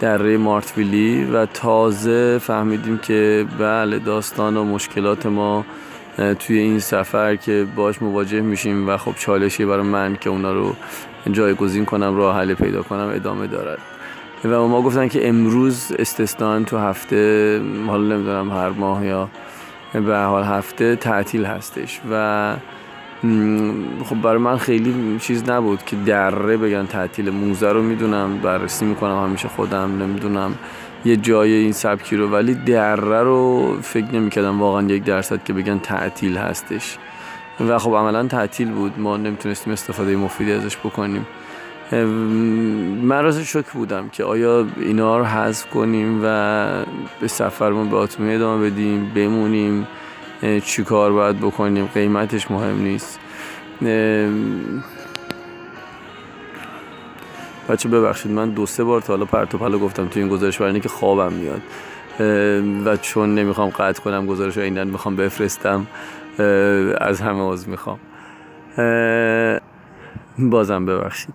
دره مارتویلی و تازه فهمیدیم که بله داستان و مشکلات ما توی این سفر که باش مواجه میشیم و خب چالشی برای من که اونا رو جایگزین کنم راه حل پیدا کنم ادامه دارد. و ما گفتن که امروز استثنا تو هفته حالا نمی‌دونم هر ماه یا به حال هفته تعطیل هستش و خب برای من خیلی چیز نبود که دره بگن تعطیل موزه رو می‌دونم بررسی می‌کنم همیشه خودم نمی‌دونم یه جای این سبکی رو ولی دره رو فکر نمی‌کردم واقعا یک درصد که بگن تعطیل هستش. و خب عملا تعطیل بود ما نمی‌تونستیم استفاده مفیدی ازش بکنیم. من راز شک بودم که آیا اینا رو حذف کنیم و به سفرمون به آتومی ادامه بدیم بمونیم. چی کار باید بکنیم؟ قیمتش مهم نیست. بچه ببخشید من دو سه بار تا حالا پرت و گفتم تو این گزارش برای که خوابم میاد. و چون نمی‌خوام قطع کنم گزارش رو اینا می‌خوام بفرستم. از همه عوض می‌خوام. بازم ببخشید.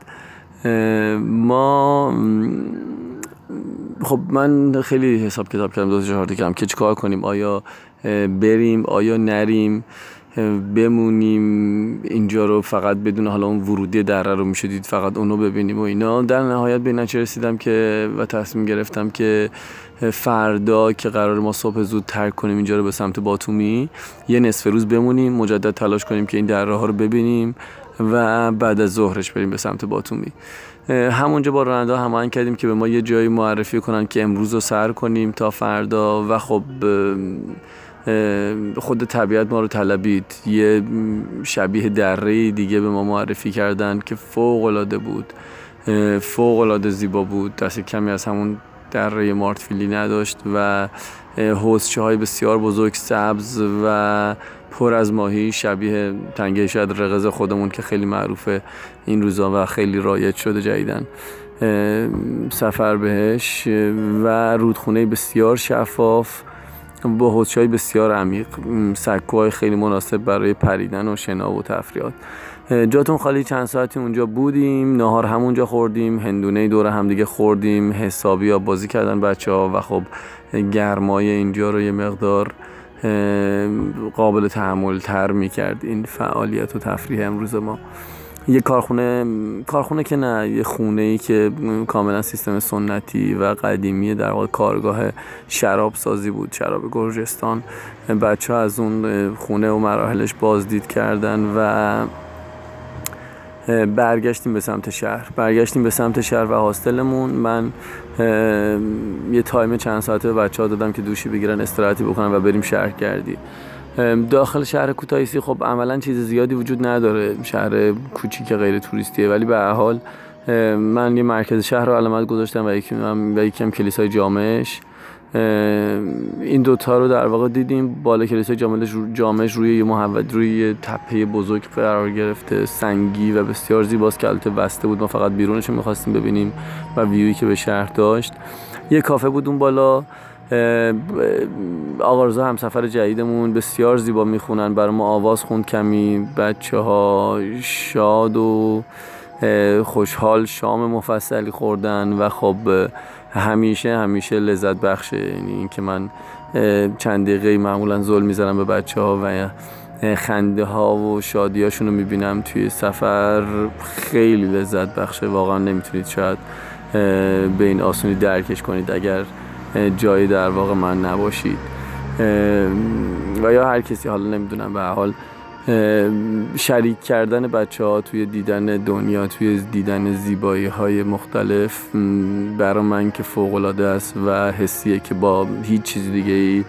ما خب من خیلی حساب کتاب کردم دو چهار کردم که چیکار کنیم؟ آیا بریم آیا نریم بمونیم اینجا رو فقط بدون حالا اون ورودی دره رو می‌شدید فقط اونو ببینیم و اینا. در نهایت به نچه رسیدم که و تصمیم گرفتم که فردا که قرار ما صبح زود ترک کنیم اینجا رو به سمت باتومی یه نصف روز بمونیم مجدد تلاش کنیم که این دره ها رو ببینیم و بعد از ظهرش بریم به سمت باتومی. همونجا با راننده هماهنگ کردیم که به ما یه جایی معرفی کنن که امروز رو سر کنیم تا فردا. و خب خود طبیعت ما رو طلبید. یه شبیه دره دیگه به ما معرفی کردن که فوق العاده بود. فوق العاده زیبا بود. دست کمی از همون دره مارتفیلی نداشت و حوزچه های بسیار بزرگ سبز و پر از ماهی شبیه تنگه شاید رقز خودمون که خیلی معروفه این روزا و خیلی رایج شده جدیدن سفر بهش و رودخونه بسیار شفاف با حوزچه بسیار عمیق سکوهای خیلی مناسب برای پریدن و شنا و تفریات جاتون خالی چند ساعتی اونجا بودیم نهار همونجا خوردیم هندونه دور همدیگه خوردیم حسابی ها بازی کردن بچه ها و خب گرمای اینجا رو یه مقدار قابل تحمل تر می‌کرد این فعالیت و تفریح امروز ما. یه کارخونه کارخونه که نه یه خونه ای که کاملا سیستم سنتی و قدیمی در واقع کارگاه شراب سازی بود شراب گرجستان. بچه ها از اون خونه و مراحلش بازدید کردن و برگشتیم به سمت شهر. برگشتیم به سمت شهر و هاستلمون. من یه تایم چند ساعته به بچه ها دادم که دوشی بگیرن استراحتی بکنن و بریم شهر کردی داخل شهر کوتاهیسی خب عملا چیز زیادی وجود نداره. شهر کوچیک غیر توریستیه. ولی به حال من یه مرکز شهر رو علامت گذاشتم و یکی و یکم کلیسای جامعش این دوتا رو در واقع دیدیم. بالا کلیسای جامعش, روی یه محوط روی یه تپه بزرگ قرار گرفته. سنگی و بسیار زیباست که البته بسته بود. ما فقط بیرونش رو می‌خواستیم ببینیم و ویوی که به شهر داشت. یه کافه بود اون بالا. آقارزا هم سفر جدیدمون. بسیار زیبا می‌خونن. برای ما آواز خوند کمی. بچه ها شاد و خوشحال شام مفصلی خوردن و خب همیشه همیشه لذت بخشه. یعنی اینکه من چند دقیقه معمولا زل می‌زنم به بچه ها و خنده ها و شادی هاشون رو می‌بینم توی سفر. خیلی لذت بخشه. واقعا نمی‌تونید شاید به این آسونی درکش کنید اگر جایی در واقع من نباشید. و یا هر کسی حالا نمی‌دونم به حال شریک کردن بچه ها توی دیدن دنیا توی دیدن زیبایی های مختلف برای من که فوق است و حسیه که با هیچ چیز دیگه ای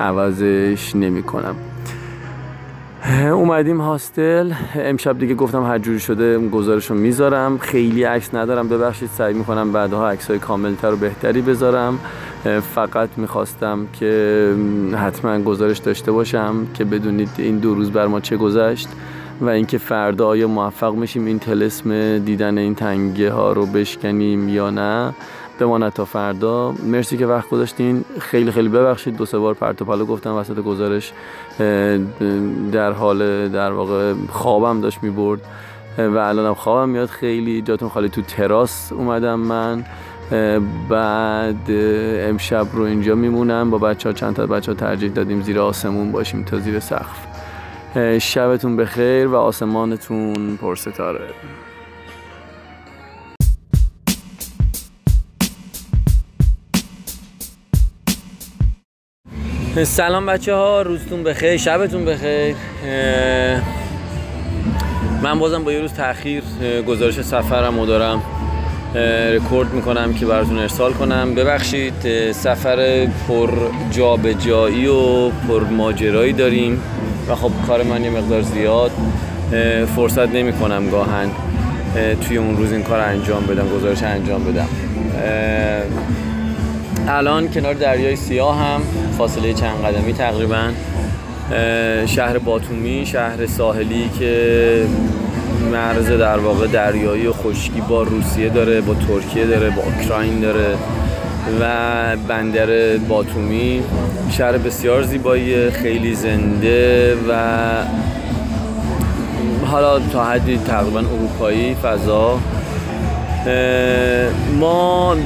عوضش نمی کنم اومدیم هاستل. امشب دیگه گفتم هر جوری شده گزارش رو می‌ذارم. خیلی عکس ندارم. ببخشید سعی می‌کنم بعدها عکس های کاملتر و بهتری بذارم. فقط می‌خواستم که حتما گزارش داشته باشم که بدونید این دو روز بر ما چه گذشت و اینکه فردا آیا موفق میشیم این تلسم دیدن این تنگه ها رو بشکنیم یا نه. بماند تا فردا. مرسی که وقت گذاشتین. خیلی خیلی ببخشید. دو سه بار پرت و گفتم وسط گزارش. در حال در واقع خوابم داشت می‌برد. و الانم خوابم میاد. خیلی جاتون خالی. تو تراس اومدم من. بعد امشب رو اینجا میمونم. با بچه ها چند تا بچه ها ترجیح دادیم زیر آسمون باشیم تا زیر سقف. شبتون بخیر و آسمانتون پرستاره. سلام بچه ها روزتون بخیر شبتون بخیر. من بازم با یه روز تاخیر گزارش سفرم رو دارم. رکورد می‌کنم که براتون ارسال کنم. ببخشید سفر پر جابجایی و پر ماجرایی داریم. و خب کار من یه مقدار زیاد فرصت نمی کنم گاهن توی اون روز این کار انجام بدم گزارش انجام بدم. الان کنار دریای سیاه هم فاصله چند قدمی تقریبا شهر باتومی شهر ساحلی که مرز در واقع دریایی و خشکی با روسیه داره با ترکیه داره با اوکراین داره و بندر باتومی. شهر بسیار زیبایی خیلی زنده و حالا تا حدی تقریبا اروپایی فضا. ما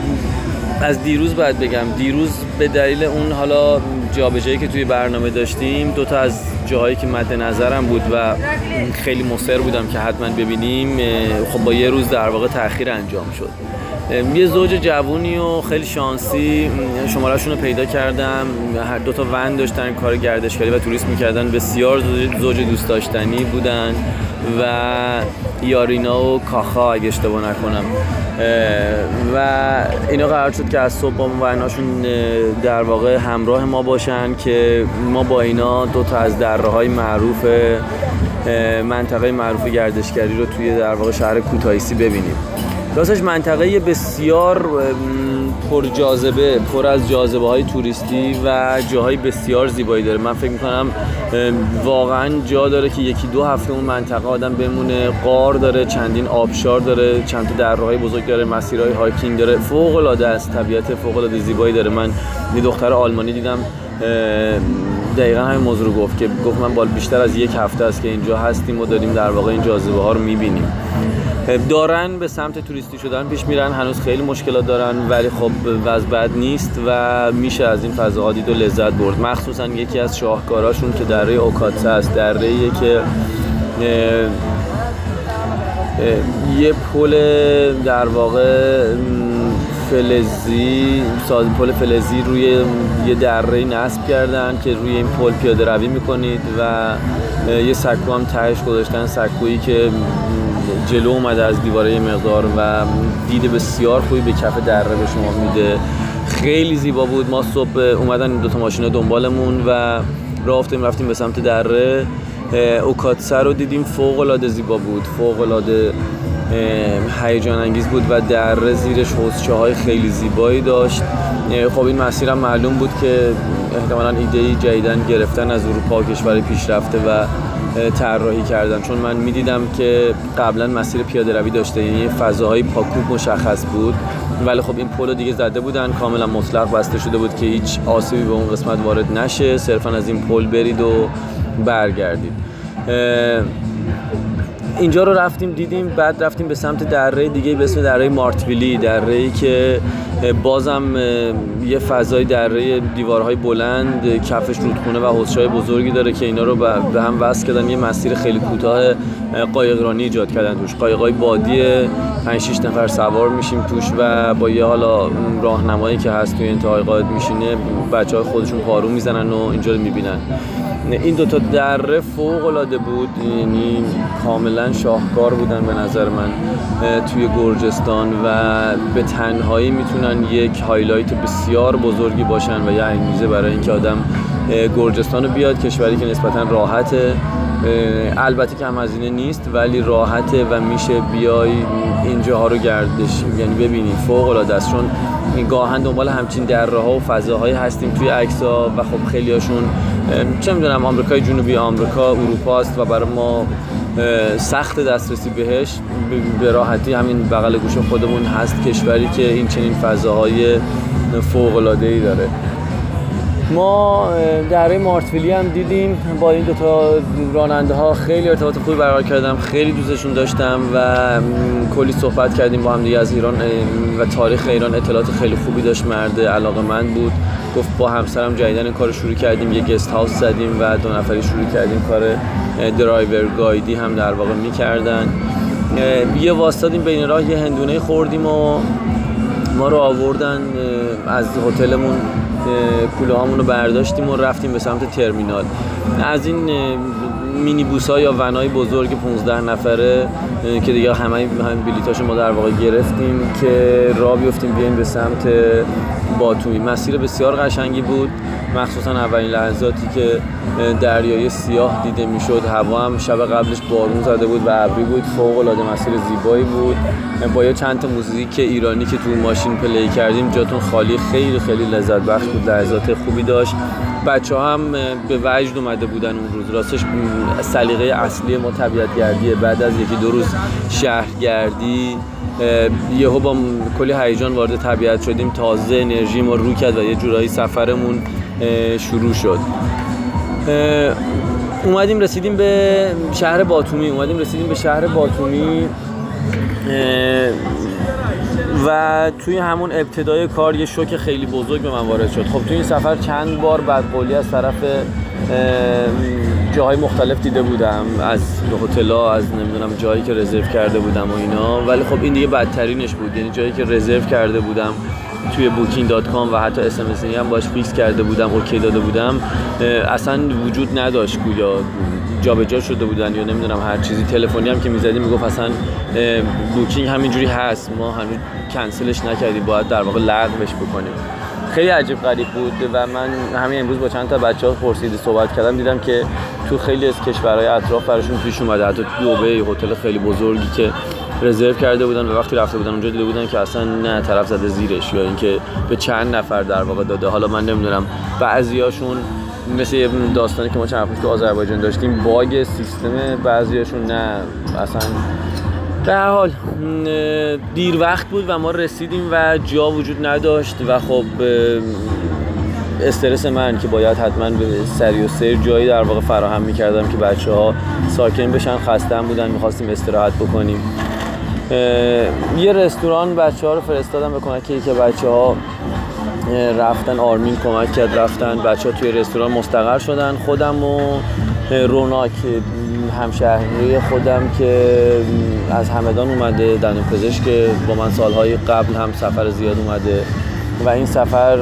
از دیروز باید بگم دیروز به دلیل اون حالا جابجایی که توی برنامه داشتیم دو تا از جاهایی که مد نظرم بود و خیلی مصر بودم که حتما ببینیم خب با یه روز در واقع تاخیر انجام شد. یه زوج جوونی و خیلی شانسی شمارهشون رو پیدا کردم. هر دو تا ون داشتن کار گردشگری و توریست می‌کردن. بسیار زوج دوست داشتنی بودن. و یارینا و کاخا اگه اشتباه نکنم. و اینا قرار شد که از صبح با وناشون در واقع همراه ما باشن که ما با اینا دو تا از دره های معروف منطقه معروف گردشگری رو توی در واقع شهر کوتاهیسی ببینیم. راستش منطقه بسیار پر جاذبه پر از جاذبه های توریستی و جاهای بسیار زیبایی داره. من فکر می‌کنم واقعا جا داره که یکی دو هفته اون منطقه آدم بمونه. غار داره چندین آبشار داره چند تا دره های بزرگ داره مسیرهای hiking داره. فوق العاده است طبیعت فوق العاده زیبایی داره. من یه دختر آلمانی دیدم دقیقا همین موضوع رو گفت که گفت من بالای بیشتر از یک هفته است که اینجا هستیم و داریم در واقع این جاذبه ها رو می‌بینیم. دارن به سمت توریستی شدن پیش میرن هنوز خیلی مشکلات دارن ولی خب وضع بد نیست و میشه از این فضاها دید و لذت برد. مخصوصا یکی از شاهکاراشون که دره اوکاتسه است دره که یه پل در واقع فلزی ساز پل فلزی روی یه دره نصب کردن که روی این پل پیاده روی می‌کنید و یه سکو هم تهش گذاشتن سکویی که جلو اومده از دیواره مقدار و دید بسیار خوبی به کف دره به شما میده. خیلی زیبا بود. ما صبح اومدن این دوتا ماشین دنبالمون و رفتیم رفتیم به سمت دره. اوکاتسه رو دیدیم. فوق العاده زیبا بود. فوق العاده هیجان انگیز بود و در زیرش حوزچه های خیلی زیبایی داشت. خب این مسیرم معلوم بود که احتمالا ایده جدیدن گرفتن از اروپا کشور پیشرفته و طراحی کردن چون من می‌دیدم که قبلا مسیر پیاده روی داشته یعنی فضاهای پاکوب مشخص بود. ولی خب این پل دیگه زده بودن کاملا مطلق بسته شده بود که هیچ آسیبی به اون قسمت وارد نشه. صرفا از این پل برید و برگردید. اینجا رو رفتیم دیدیم بعد رفتیم به سمت دره دیگه به اسم دره مارتویلی دره ای که بازم یه فضای دره دیوارهای بلند کفش رودخونه و حوضچه‌های بزرگی داره که اینا رو به هم وصل کردن. یه مسیر خیلی کوتاه قایقرانی ایجاد کردن توش. قایقای بادی 5 6 نفر سوار میشیم توش و با یه حالا راهنمایی که هست توی انتهای قاعد میشینه بچه های خودشون پارو می‌زنن و اینجا رو می‌بینن. این دوتا دره فوق العاده بود. یعنی کاملا شاهکار بودن به نظر من توی گرجستان و به تنهایی می‌تونن یک هایلایت بسیار بزرگی باشن و یه انگیزه برای اینکه آدم گرجستان رو بیاد کشوری که نسبتا راحته. البته که هزینه نیست ولی راحته و میشه بیای اینجاها رو گردش یعنی ببینید فوق العاده است. چون گاهن دنبال همچین دره ها و فضاهایی هستیم توی عکس ها و خب خیلی هاشون چه می‌دونم آمریکای جنوبی آمریکا اروپا است و برای ما سخت دسترسی بهش. به راحتی همین بغل گوش خودمون هست کشوری که این چنین فضاهای فوق العاده ای داره. ما دره مارتویلی هم دیدیم. با این دوتا راننده ها خیلی ارتباط خوبی برقرار کردم. خیلی دوستشون داشتم و کلی صحبت کردیم با هم دیگه از ایران و تاریخ ایران اطلاعات خیلی خوبی داشت. مرد علاقه من بود. گفت با همسرم جدیدن کار شروع کردیم. یه گست هاوس زدیم و دو نفری شروع کردیم کار درایور گایدی هم در واقع می‌کردن. یه واسطادیم بین راه یه هندونه خوردیم و ما رو آوردن از هتلمون. هامون رو برداشتیم و رفتیم به سمت ترمینال. از این مینی بوس ها یا ونای بزرگ 15 نفره که دیگه همه همین بلیتاشو ما در واقع گرفتیم که راه بیفتیم بیایم به سمت باتومی مسیر بسیار قشنگی بود. مخصوصا اولین لحظاتی که دریای سیاه دیده می‌شد هوا هم شب قبلش بارون زده بود و ابری بود. فوق العاده مسیر زیبایی بود. با یه چند تا موزیک ایرانی که تو ماشین پلی کردیم جاتون خالی. خیلی خیلی لذت بخش بود. لحظات خوبی داشت. بچه هم به وجد اومده بودن اون روز. راستش سلیقه اصلی ما طبیعت گردیه بعد از یکی دو روز شهرگردی یهو با کلی هیجان وارد طبیعت شدیم تازه انرژی ما رو کرد و یه جورایی سفرمون شروع شد. اومدیم رسیدیم به شهر باتومی اومدیم رسیدیم به شهر باتومی و توی همون ابتدای کار یه شوک خیلی بزرگ به من وارد شد. خب توی این سفر چند بار بدقولی از طرف جاهای مختلف دیده بودم. از هتل‌ها از نمی‌دونم جایی که رزرو کرده بودم و اینا. ولی خب این دیگه بدترینش بود. یعنی جایی که رزرو کرده بودم توی Booking dot com و حتی اس هم باش fix کرده بودم OK داده بودم اصلا وجود نداشت گویا. جابجا شده بودن یا نمی‌دونم هر چیزی. تلفنی هم که می‌زدیم می‌گفت اصلا Booking همینجوری هست. ما هنوز کنسلش نکردیم. باید در واقع لغوش بکنیم. خیلی عجیب غریب بود و من همین امروز با چند تا بچه ها پرسیده صحبت کردم دیدم که تو خیلی از کشورهای اطراف براشون پیش اومده. حتی دبی هتل خیلی بزرگی که رزرو کرده بودن و وقتی رفته بودن اونجا دیده بودن که اصلا نه طرف زده زیرش یا اینکه به چند نفر در واقع داده. حالا من نمی‌دونم بعضیاشون مثل یه داستانی که ما چند تو آذربایجان داشتیم باگ سیستم بعضیاشون نه اصلا به حال دیر وقت بود و ما رسیدیم و جا وجود نداشت و خب استرس من که باید حتما به سری و سیر جایی در واقع فراهم می‌کردم که بچه ها ساکن بشن خسته بودن می‌خواستیم استراحت بکنیم. یه رستوران بچه ها رو فرستادم به کمک که بچه ها رفتن آرمین کمک کرد رفتن بچه ها توی رستوران مستقر شدن. خودم و روناک همشهری خودم که از همدان اومده دندون پزشک با من سالهای قبل هم سفر زیاد اومده و این سفر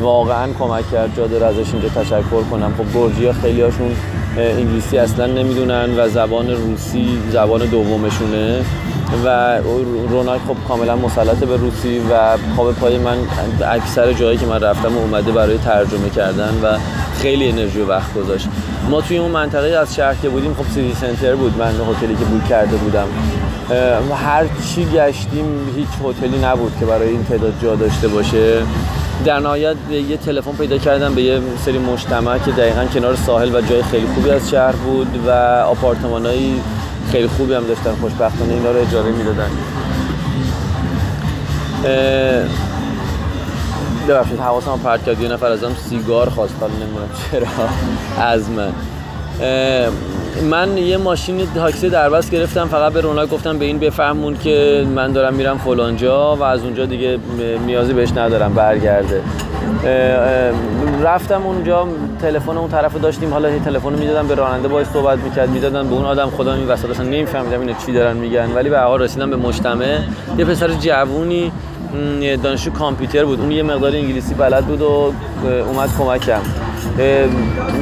واقعا کمک کرد جا داره ازش اینجا تشکر کنم. خب گرجی ها خیلی هاشون انگلیسی اصلا نمی‌دونن و زبان روسی زبان دومشونه. و روناک خب کاملا مسلط به روسی و پا پای من اکثر جایی که من رفتم و اومده برای ترجمه کردن و خیلی انرژی و وقت گذاشت. ما توی اون منطقه از شهر که بودیم خب سیتی سنتر بود من هتلی که بوک کرده بودم. هر چی گشتیم هیچ هتلی نبود که برای این تعداد جا داشته باشه. در نهایت یه تلفن پیدا کردم به یه سری مجتمع که دقیقا کنار ساحل و جای خیلی خوبی از شهر بود و آپارتمانایی خیلی خوبی هم داشتن خوشبختانه اینا رو اجاره می‌دادن. ببخشید حواسم پرت کرد یه نفر ازم سیگار خواست حالا نمی‌دونم چرا. از من. من یه ماشین تاکسی دربست گرفتم فقط به روناک گفتم به این بفهمون که من دارم میرم فلانجا و از اونجا دیگه نیازی بهش ندارم برگرده. رفتم اونجا تلفن اون طرف داشتیم حالا یه تلفن می‌دادم به راننده باید صحبت می‌کرد می‌دادن به اون آدم خدا این وسط اصلا نمیفهمیدم اینو چی دارن میگن. ولی به حال رسیدم به مجتمع. یه پسر جوونی دانشجو کامپیوتر بود. اون یه مقدار انگلیسی بلد بود و اومد کمکم.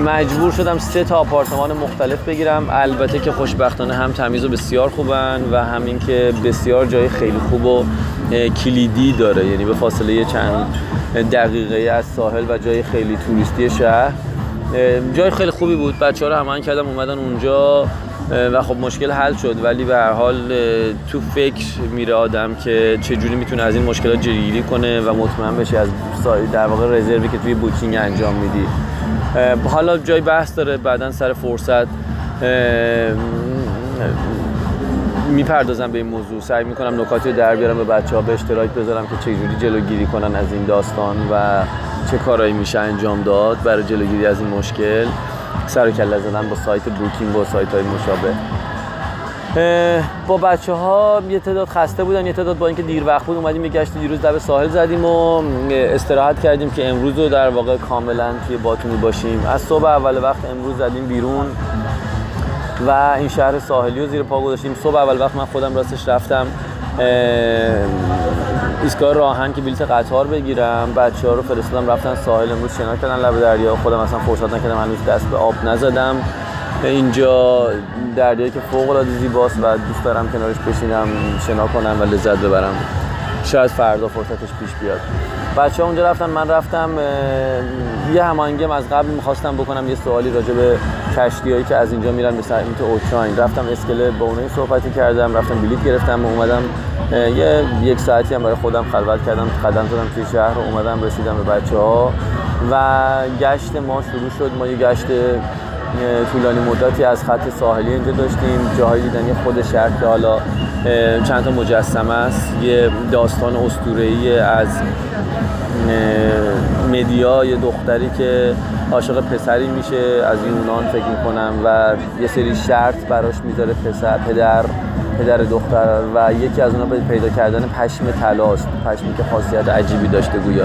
مجبور شدم سه تا آپارتمان مختلف بگیرم. البته که خوشبختانه هم تمیز و بسیار خوبن و همین که بسیار جای خیلی خوب و کلیدی داره. یعنی به فاصله چند دقیقه از ساحل و جای خیلی توریستی شهر. جای خیلی خوبی بود. بچه ها رو همان کردم اومدن اونجا و خب مشکل حل شد. ولی به هر حال تو فکر میره آدم که چجوری می‌تونه از این مشکلات جلوگیری کنه و مطمئن بشه از در واقع رزروی که توی بوکینگ انجام میدی. حالا جای بحث داره بعدا سر فرصت می‌پردازم به این موضوع. سعی می‌کنم نکاتی رو در بیارم به بچه ها به اشتراک بذارم که چجوری جلوگیری کنن از این داستان و چه کارهایی میشه انجام داد برای جلوگیری از این مشکل. سر کله زدن با سایت بوکینگ و سایت های مشابه. با بچه ها یه تعداد خسته بودن یه تعداد با اینکه دیر وقت بود اومدیم یه گشت دیروز لب ساحل زدیم و استراحت کردیم که امروز رو در واقع کاملا توی باتونی باشیم از صبح اول وقت امروز زدیم بیرون و این شهر ساحلی رو زیر پا گذاشتیم. صبح اول وقت من خودم راستش رفتم ایستگاه راهن که بلیت قطار بگیرم. بچه ها رو فرستادم رفتن ساحل امروز شنا کردن لب دریا. خودم اصلا فرصت نکردم هنوز دست به آب نزدم. اینجا دریایی که فوق العاده زیباست و دوست دارم کنارش بشینم شنا کنم و لذت ببرم. شاید فردا فرصتش پیش بیاد. بچه ها اونجا رفتن من رفتم یه هماهنگی از قبل می‌خواستم بکنم یه سوالی راجع به کشتی هایی که از اینجا میرن به سمت اوکراین. رفتم اسکله با اونایی صحبتی کردم رفتم بلیت گرفتم و اومدم یه یک ساعتی هم برای خودم خلوت کردم قدم زدم توی شهر و اومدم رسیدم به بچه ها و گشت ما شروع شد. ما یه گشت طولانی مدتی از خط ساحلی اینجا داشتیم. جاهای دیدنی خود شهر که حالا چند تا مجسمه است. یه داستان اسطوره‌ای از مدیا یه دختری که عاشق پسری میشه از یونان فکر می‌کنم و یه سری شرط براش می‌ذاره پسر پدر. پدر دختر و یکی از اونها پیدا کردن پشم طلاست پشمی که خاصیت عجیبی داشته گویا.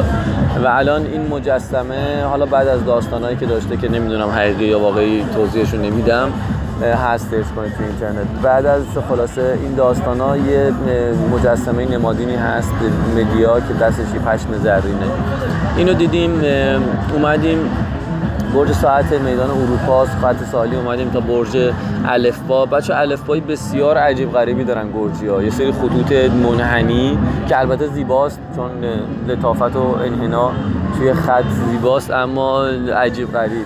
و الان این مجسمه حالا بعد از داستانهایی که داشته که نمی‌دونم حقیقی یا واقعی توضیحشو نمیدم هستش کنید تو اینترنت. بعد از خلاصه این داستان ها یه مجسمه نمادینی هست مدیا که دستش پشم زرینه. اینو دیدیم اومدیم برج ساعت میدان اروپا خط سالی اومدیم تا برج الفبا. بچه الفبای بسیار عجیب غریبی دارن گرجی یه سری خطوط منحنی که البته زیباست چون لطافت و انحنا توی خط زیباست اما عجیب غریب.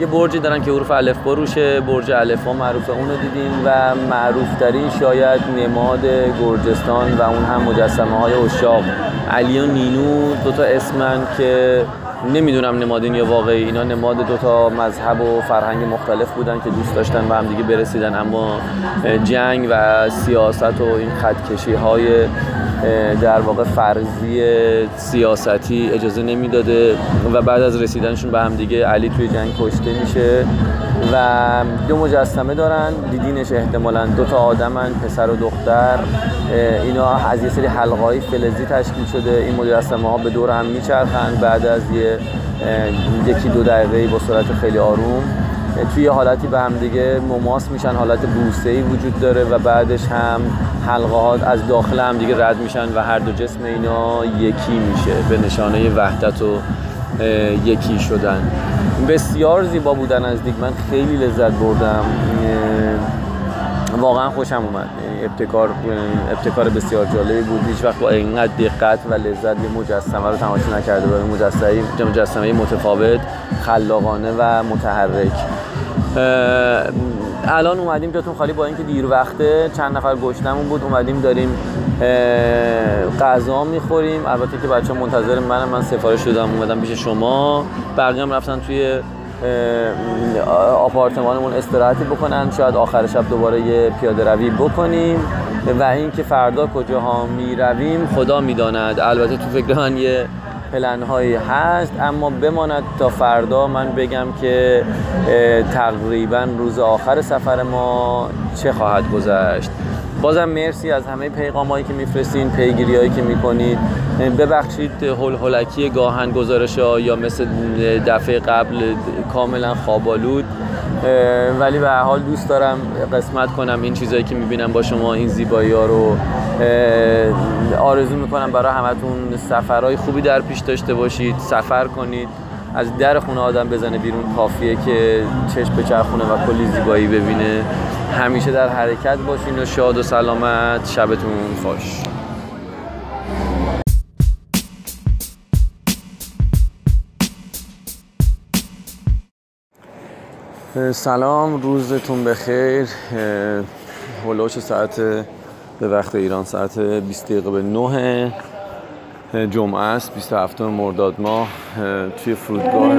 یه برجی دارن که حروف الف روشه. برج الفا معروفه اونو دیدیم و معروف ترین شاید نماد گرجستان و اون هم مجسمه های اشاق. علی و نینو دوتا اسمن که نمی‌دونم نمادین یا واقعی. اینا نماد دو تا مذهب و فرهنگ مختلف بودن که دوست داشتن و هم دیگه برسیدن. اما جنگ و سیاست و این خطکشی های در واقع فرضی سیاستی اجازه نمی‌داده و بعد از رسیدنشون به هم دیگه علی توی جنگ کشته میشه. و دو مجسمه دارن. دیدینش احتمالا دو تا آدمن پسر و دختر. اینا از یه سری حلقه فلزی تشکیل شده. این مجسمه ها به دور هم میچرخن. بعد از یه یکی دو دقیقه با سرعت خیلی آروم. توی حالتی به هم دیگه مماس میشن. حالت بوسه ای وجود داره و بعدش هم حلقات از داخل هم دیگه رد میشن و هر دو جسم اینا یکی میشه. به نشانه وحدت و یکی شدن. بسیار زیبا بودن از دیگه من خیلی لذت بردم. واقعا خوشم اومد. ابتکار ابتکار بسیار جالبی بود. هیچ وقت با اینقدر دقت و لذت یه مجسمه رو تماشا نکرده بودم. مجسمه مجسمه متفاوت خلاقانه و متحرک. الان اومدیم جاتون خالی با اینکه دیر وقته چند نفر گشتمون بود اومدیم داریم غذا می‌خوریم. البته که بچه منتظر منم من سفارش دادم اومدم پیش شما. بقیه هم رفتن توی آپارتمانمون استراحتی بکنن. شاید آخر شب دوباره یه پیاده روی بکنیم. و اینکه فردا کجاها می رویم خدا می‌داند. البته تو فکر من یه پلن هایی هست اما بماند تا فردا من بگم که تقریبا روز آخر سفر ما چه خواهد گذشت. بازم مرسی از همه پیغام هایی که میفرستین پیگیری هایی که می‌کنید. ببخشید هول هولکی گاهن گزارش ها یا مثل دفعه قبل کاملا خوابالود ولی به حال دوست دارم قسمت کنم این چیزهایی که می‌بینم با شما این زیبایی ها رو. آرزو می‌کنم برای همتون سفرهای خوبی در پیش داشته باشید. سفر کنید. از در خونه آدم بزنه بیرون کافیه که چشم بچرخونه و کلی زیبایی ببینه. همیشه در حرکت باشین و شاد و سلامت. شبتون خوش. سلام روزتون بخیر. هلوش ساعت به وقت ایران ساعت 20 دقیقه به 9 جمعه است 27 مرداد ماه. توی فرودگاه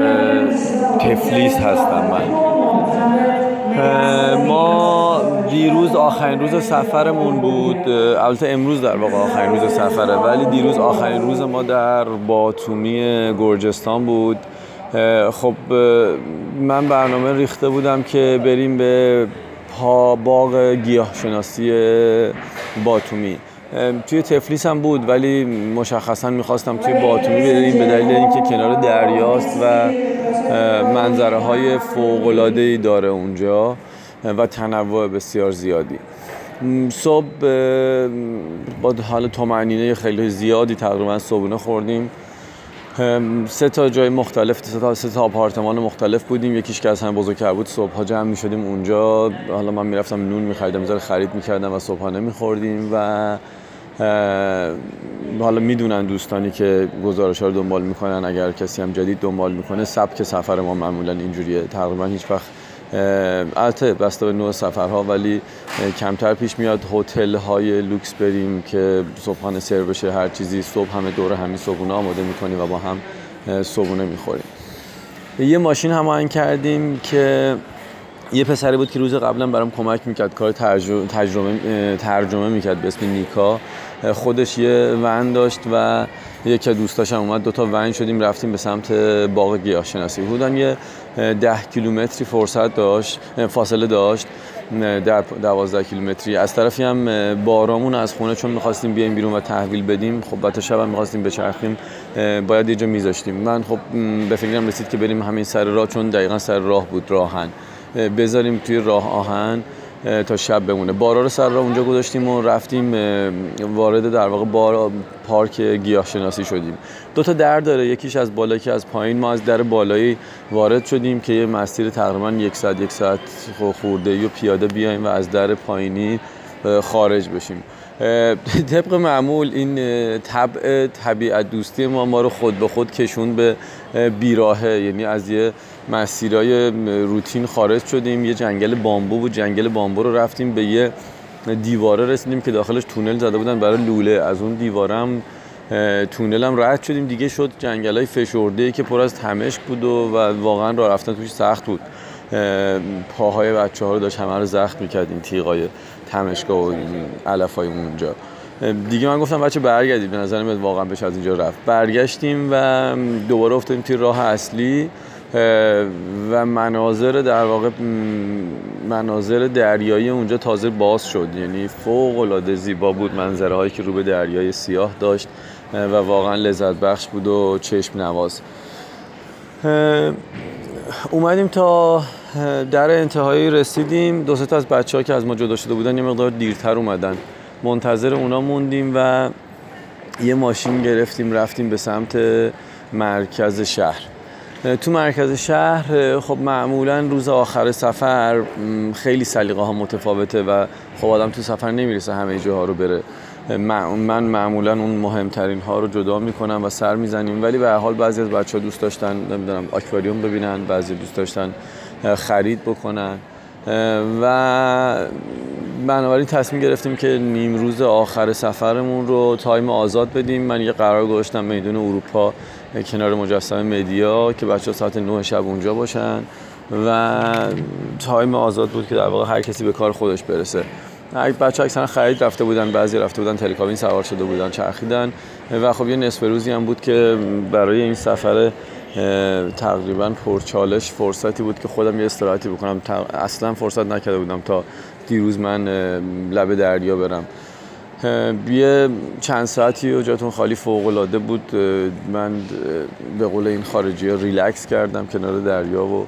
تفلیس هستم من. ما دیروز آخرین روز سفرمون بود. البته امروز در واقع آخرین روز سفره ولی دیروز آخرین روز ما در باتومی گرجستان بود. خب من برنامه ریخته بودم که بریم به باغ گیاهشناسی باتومی. توی تفلیس هم بود ولی مشخصا می‌خواستم توی باتومی بریم به دلیل اینکه کنار دریاست و منظره های فوق داره اونجا و تنوع بسیار زیادی. صبح با حال تومنینه خیلی زیادی تقریبا صبحونه خوردیم. سه تا جای مختلف سه تا, سه تا آپارتمان مختلف بودیم. یکیش که از هم بزرگتر بود صبح جمع می شدیم اونجا. حالا من می‌رفتم نون میخریدم می‌ذاره خرید می‌کردم و صبحانه میخوردیم و حالا می‌دونن دوستانی که گزارش ها رو دنبال می‌کنن اگر کسی هم جدید دنبال می‌کنه سبک سفر ما معمولا اینجوریه. تقریبا هیچ وقت البته بسته به نوع سفرها ولی کمتر پیش میاد هتل های لوکس بریم که صبحانه سر بشه هر چیزی صبح همه دور همین صبحونه آماده می‌کنیم و با هم صبحونه می‌خوریم. یه ماشین هماهنگ کردیم که یه پسری بود که روز قبلا برام کمک می‌کرد کار ترجمه, ترجمه, ترجمه می‌کرد به اسم نیکا. خودش یه ون داشت و یکی از دوستاشم اومد دوتا ون شدیم رفتیم به سمت باغ گیاهشناسی. بودن یه ده کیلومتری فرصت داشت فاصله داشت. در دوازده کیلومتری. از طرفی هم بارامون از خونه چون می‌خواستیم بیایم بیرون و تحویل بدیم خب بعد شب هم می‌خواستیم بچرخیم باید یه جا میذاشتیم. من خب به فکرم رسید که بریم همین سر راه چون دقیقا سر راه بود راهن. بذاریم توی راه آهن. تا شب بمونه. بارا رو سر را اونجا گذاشتیم و رفتیم وارد در واقع بار پارک گیاه شناسی شدیم. دو تا در داره یکیش از بالا که از پایین. ما از در بالایی وارد شدیم که یه مسیر تقریبا یک ساعت یک ساعت خورده و پیاده بیایم و از در پایینی خارج بشیم. طبق معمول این طبع طبیعت دوستی ما ما رو خود به خود کشون به بیراهه. یعنی از یه مسیرهای روتین خارج شدیم یه جنگل بامبو بود. جنگل بامبو رو رفتیم به یه دیواره رسیدیم که داخلش تونل زده بودن برای لوله. از اون دیواره هم تونل هم رد شدیم. دیگه شد جنگل های فشرده که پر از تمشک بود و, و واقعا راه رفتن توش سخت بود. پاهای بچه ها رو داشت همه رو زخم می‌کرد این تیغای تمشکا و علف های اونجا. دیگه من گفتم بچه برگردید به نظر واقعا بشه از اینجا رفت. برگشتیم و دوباره افتادیم توی راه اصلی و مناظر در واقع مناظر دریایی اونجا تازه باز شد. یعنی فوق العاده زیبا بود منظره هایی که رو به دریای سیاه داشت و واقعا لذت بخش بود و چشم نواز. اومدیم تا در انتهایی رسیدیم. دو تا از بچه ها که از ما جدا شده بودن یه مقدار دیرتر اومدن. منتظر اونا موندیم و یه ماشین گرفتیم رفتیم به سمت مرکز شهر. تو مرکز شهر خب معمولا روز آخر سفر خیلی سلیقه ها متفاوته و خب آدم تو سفر نمی‌رسه همه جاها رو بره. من معمولا اون مهمترین ها رو جدا می‌کنم و سر می‌زنیم. ولی به حال بعضی از بچه ها دوست داشتن نمی‌دونم آکواریوم ببینن بعضی دوست داشتن خرید بکنن. و بنابراین تصمیم گرفتیم که نیم روز آخر سفرمون رو time آزاد بدیم. من یه قرار گذاشتم میدون اروپا کنار مجسمه مدیا که بچه ساعت 9 شب اونجا باشن. و time آزاد بود که در واقع هر کسی به کار خودش برسه. بچه اکثرا خرید رفته بودن بعضی رفته بودن تلکابین سوار شده بودن چرخیدن. و خب یه نصف روزی هم بود که برای این سفر تقریبا پرچالش فرصتی بود که خودم یه استراحتی بکنم. اصلا فرصت نکرده بودم تا دیروز من لب دریا برم. یه چند ساعتی و جاتون خالی فوق العاده بود من به قول این خارجی ها ریلکس کردم کنار دریا و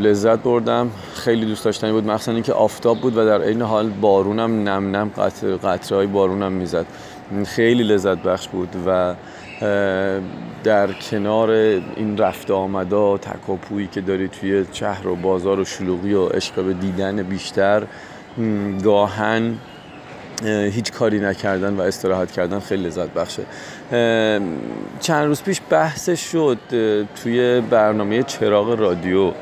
لذت بردم. خیلی دوست داشتنی بود مخصوصا اینکه آفتاب بود و در این حال بارونم نم نم قطره های بارونم می‌زد. خیلی لذت بخش بود و در کنار این رفت آمدا تکاپویی که داری توی شهر و بازار و شلوغی و عشق به دیدن بیشتر گاهن هیچ کاری نکردن و استراحت کردن خیلی لذت بخشه. چند روز پیش بحثش شد توی برنامه چراغ رادیو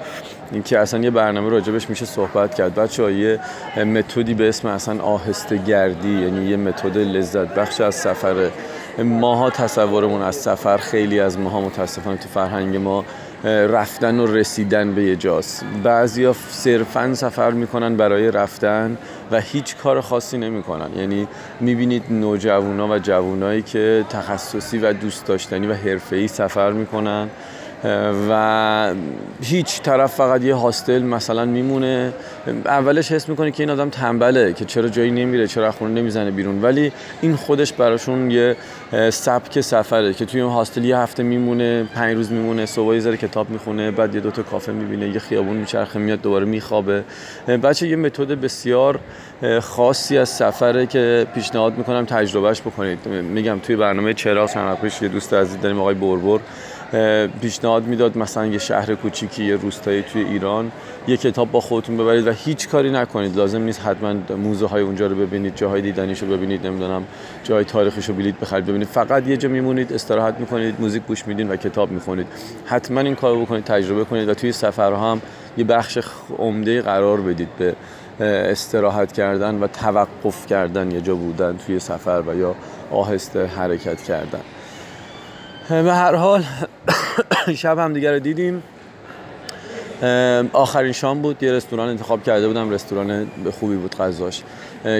اینکه اصلا یه برنامه راجبش میشه صحبت کرد. بچه یه متدی به اسم اصلا آهسته گردی یعنی یه متد لذت بخش از سفر ماها تصورمون از سفر خیلی از ماها متاسفانه تو فرهنگ ما رفتن و رسیدن به یه جاست. بعضیا صرفا سفر می‌کنن برای رفتن و هیچ کار خاصی نمی‌کنن. یعنی می‌بینید نوجوانا و جوانایی که تخصصی و دوست داشتنی و حرفه‌ای سفر می‌کنن. و هیچ طرف فقط یه هاستل مثلا میمونه. اولش حس می‌کنه که این آدم تنبله که چرا جایی نمیره چرا خونه نمی‌زنه بیرون. ولی این خودش براشون یه سبک سفره که توی اون هاستل یه هفته میمونه پنج روز میمونه صبح یه کتاب می‌خونه بعد یه دوتا کافه می‌بینه یه خیابون میچرخه میاد دوباره میخوابه. بچه یه متد بسیار خاصی از سفره که پیشنهاد می‌کنم تجربهش بکنید. میگم توی برنامه چرا سنت یه دوست عزیز داریم آقای بربر. پیشنهاد می‌داد مثلا یه شهر کوچیکی یه روستایی توی ایران یه کتاب با خودتون ببرید و هیچ کاری نکنید. لازم نیست حتما موزه های اونجا رو ببینید جاهای دیدنیش رو ببینید نمی‌دونم جای تاریخیش رو بلیط بخرید ببینید. فقط یه جا میمونید استراحت می‌کنید موزیک گوش میدین و کتاب می‌خونید. حتما این کارو بکنید تجربه کنید و توی سفرها هم یه بخش عمده قرار بدید به استراحت کردن و توقف کردن یه جا بودن توی سفر و یا آهسته حرکت کردن. به هر حال شب هم دیگر رو دیدیم. آخرین شام بود. یه رستوران انتخاب کرده بودم. رستوران خوبی بود غذاش.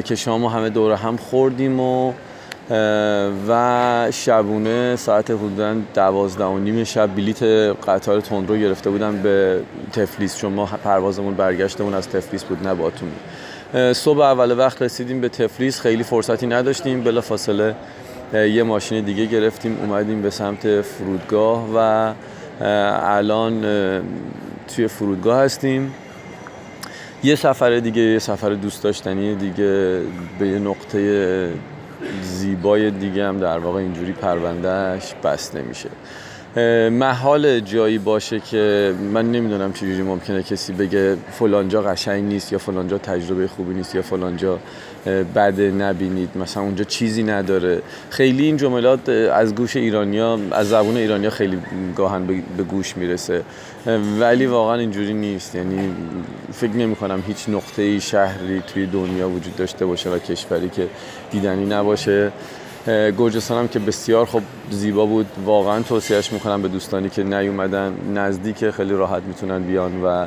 که شام همه دوره هم خوردیم و و شبونه ساعت حدودا دوازده و نیم شب بلیت قطار تندرو گرفته بودم به تفلیس. چون ما پروازمون برگشتمون از تفلیس بود نه باتومی صبح اول وقت رسیدیم به تفلیس. خیلی فرصتی نداشتیم. بلا فاصله یه ماشین دیگه گرفتیم اومدیم به سمت فرودگاه و الان توی فرودگاه هستیم. یه سفر دیگه یه سفر دوست داشتنی دیگه به یه نقطه زیبای دیگه هم در واقع اینجوری پروندهش بسته میشه. محال جایی باشه که من نمی‌دونم چجوری ممکنه کسی بگه فلانجا قشنگ نیست یا فلانجا تجربه خوبی نیست یا فلانجا بده نبینید مثلا اونجا چیزی نداره. خیلی این جملات از گوش ایرانیا از زبون ایرانیا خیلی گاهن به گوش می‌رسه. ولی واقعا اینجوری نیست. یعنی فکر نمی کنم هیچ نقطه شهری توی دنیا وجود داشته باشه و کشوری که دیدنی نباشه. گرجستان هم که بسیار خب زیبا بود. واقعا توصیهش می‌کنم به دوستانی که نیومدن نزدیک خیلی راحت می‌تونن بیان و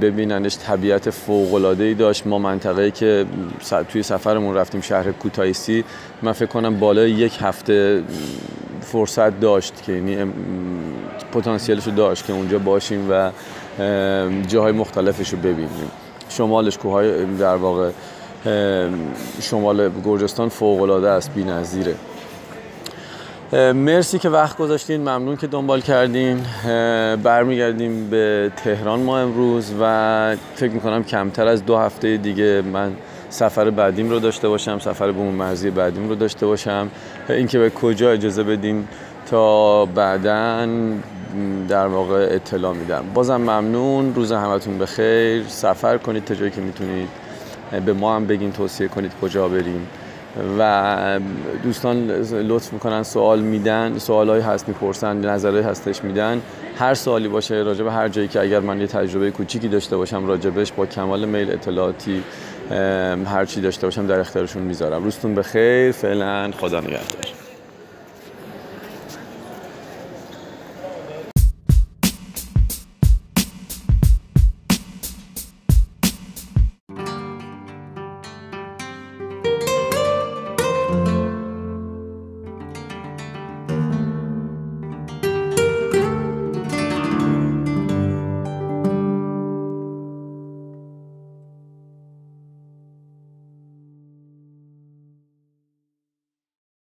ببیننش. طبیعت فوق العاده ای داشت. ما منطقه‌ای که توی سفرمون رفتیم شهر کوتایسی من فکر کنم بالای یک هفته فرصت داشت که یعنی پتانسیلش رو داشت که اونجا باشیم و جاهای مختلفش رو ببینیم. شمالش کوههای در واقع شمال گرجستان فوق العاده است بی‌نظیره. مرسی که وقت گذاشتین ممنون که دنبال کردین. برمیگردیم به تهران ما امروز و فکر می‌کنم کمتر از دو هفته دیگه من سفر بعدیم رو داشته باشم سفر به اون مرزی بعدیم رو داشته باشم. اینکه به کجا اجازه بدین تا بعدا در واقع اطلاع میدم. بازم ممنون روز همتون بخیر. سفر کنید تا جایی که می‌تونید به ما هم بگین توصیه کنید کجا بریم. و دوستان لطف می‌کنن سوال میدن سوال های هست می‌پرسن نظرهای هستش میدن. هر سوالی باشه راجع به هر جایی که اگر من یه تجربه کوچیکی داشته باشم راجبش با کمال میل اطلاعاتی هر چی داشته باشم در اختیارشون می‌ذارم. روزتون بخیر فعلا خدا نگهدار.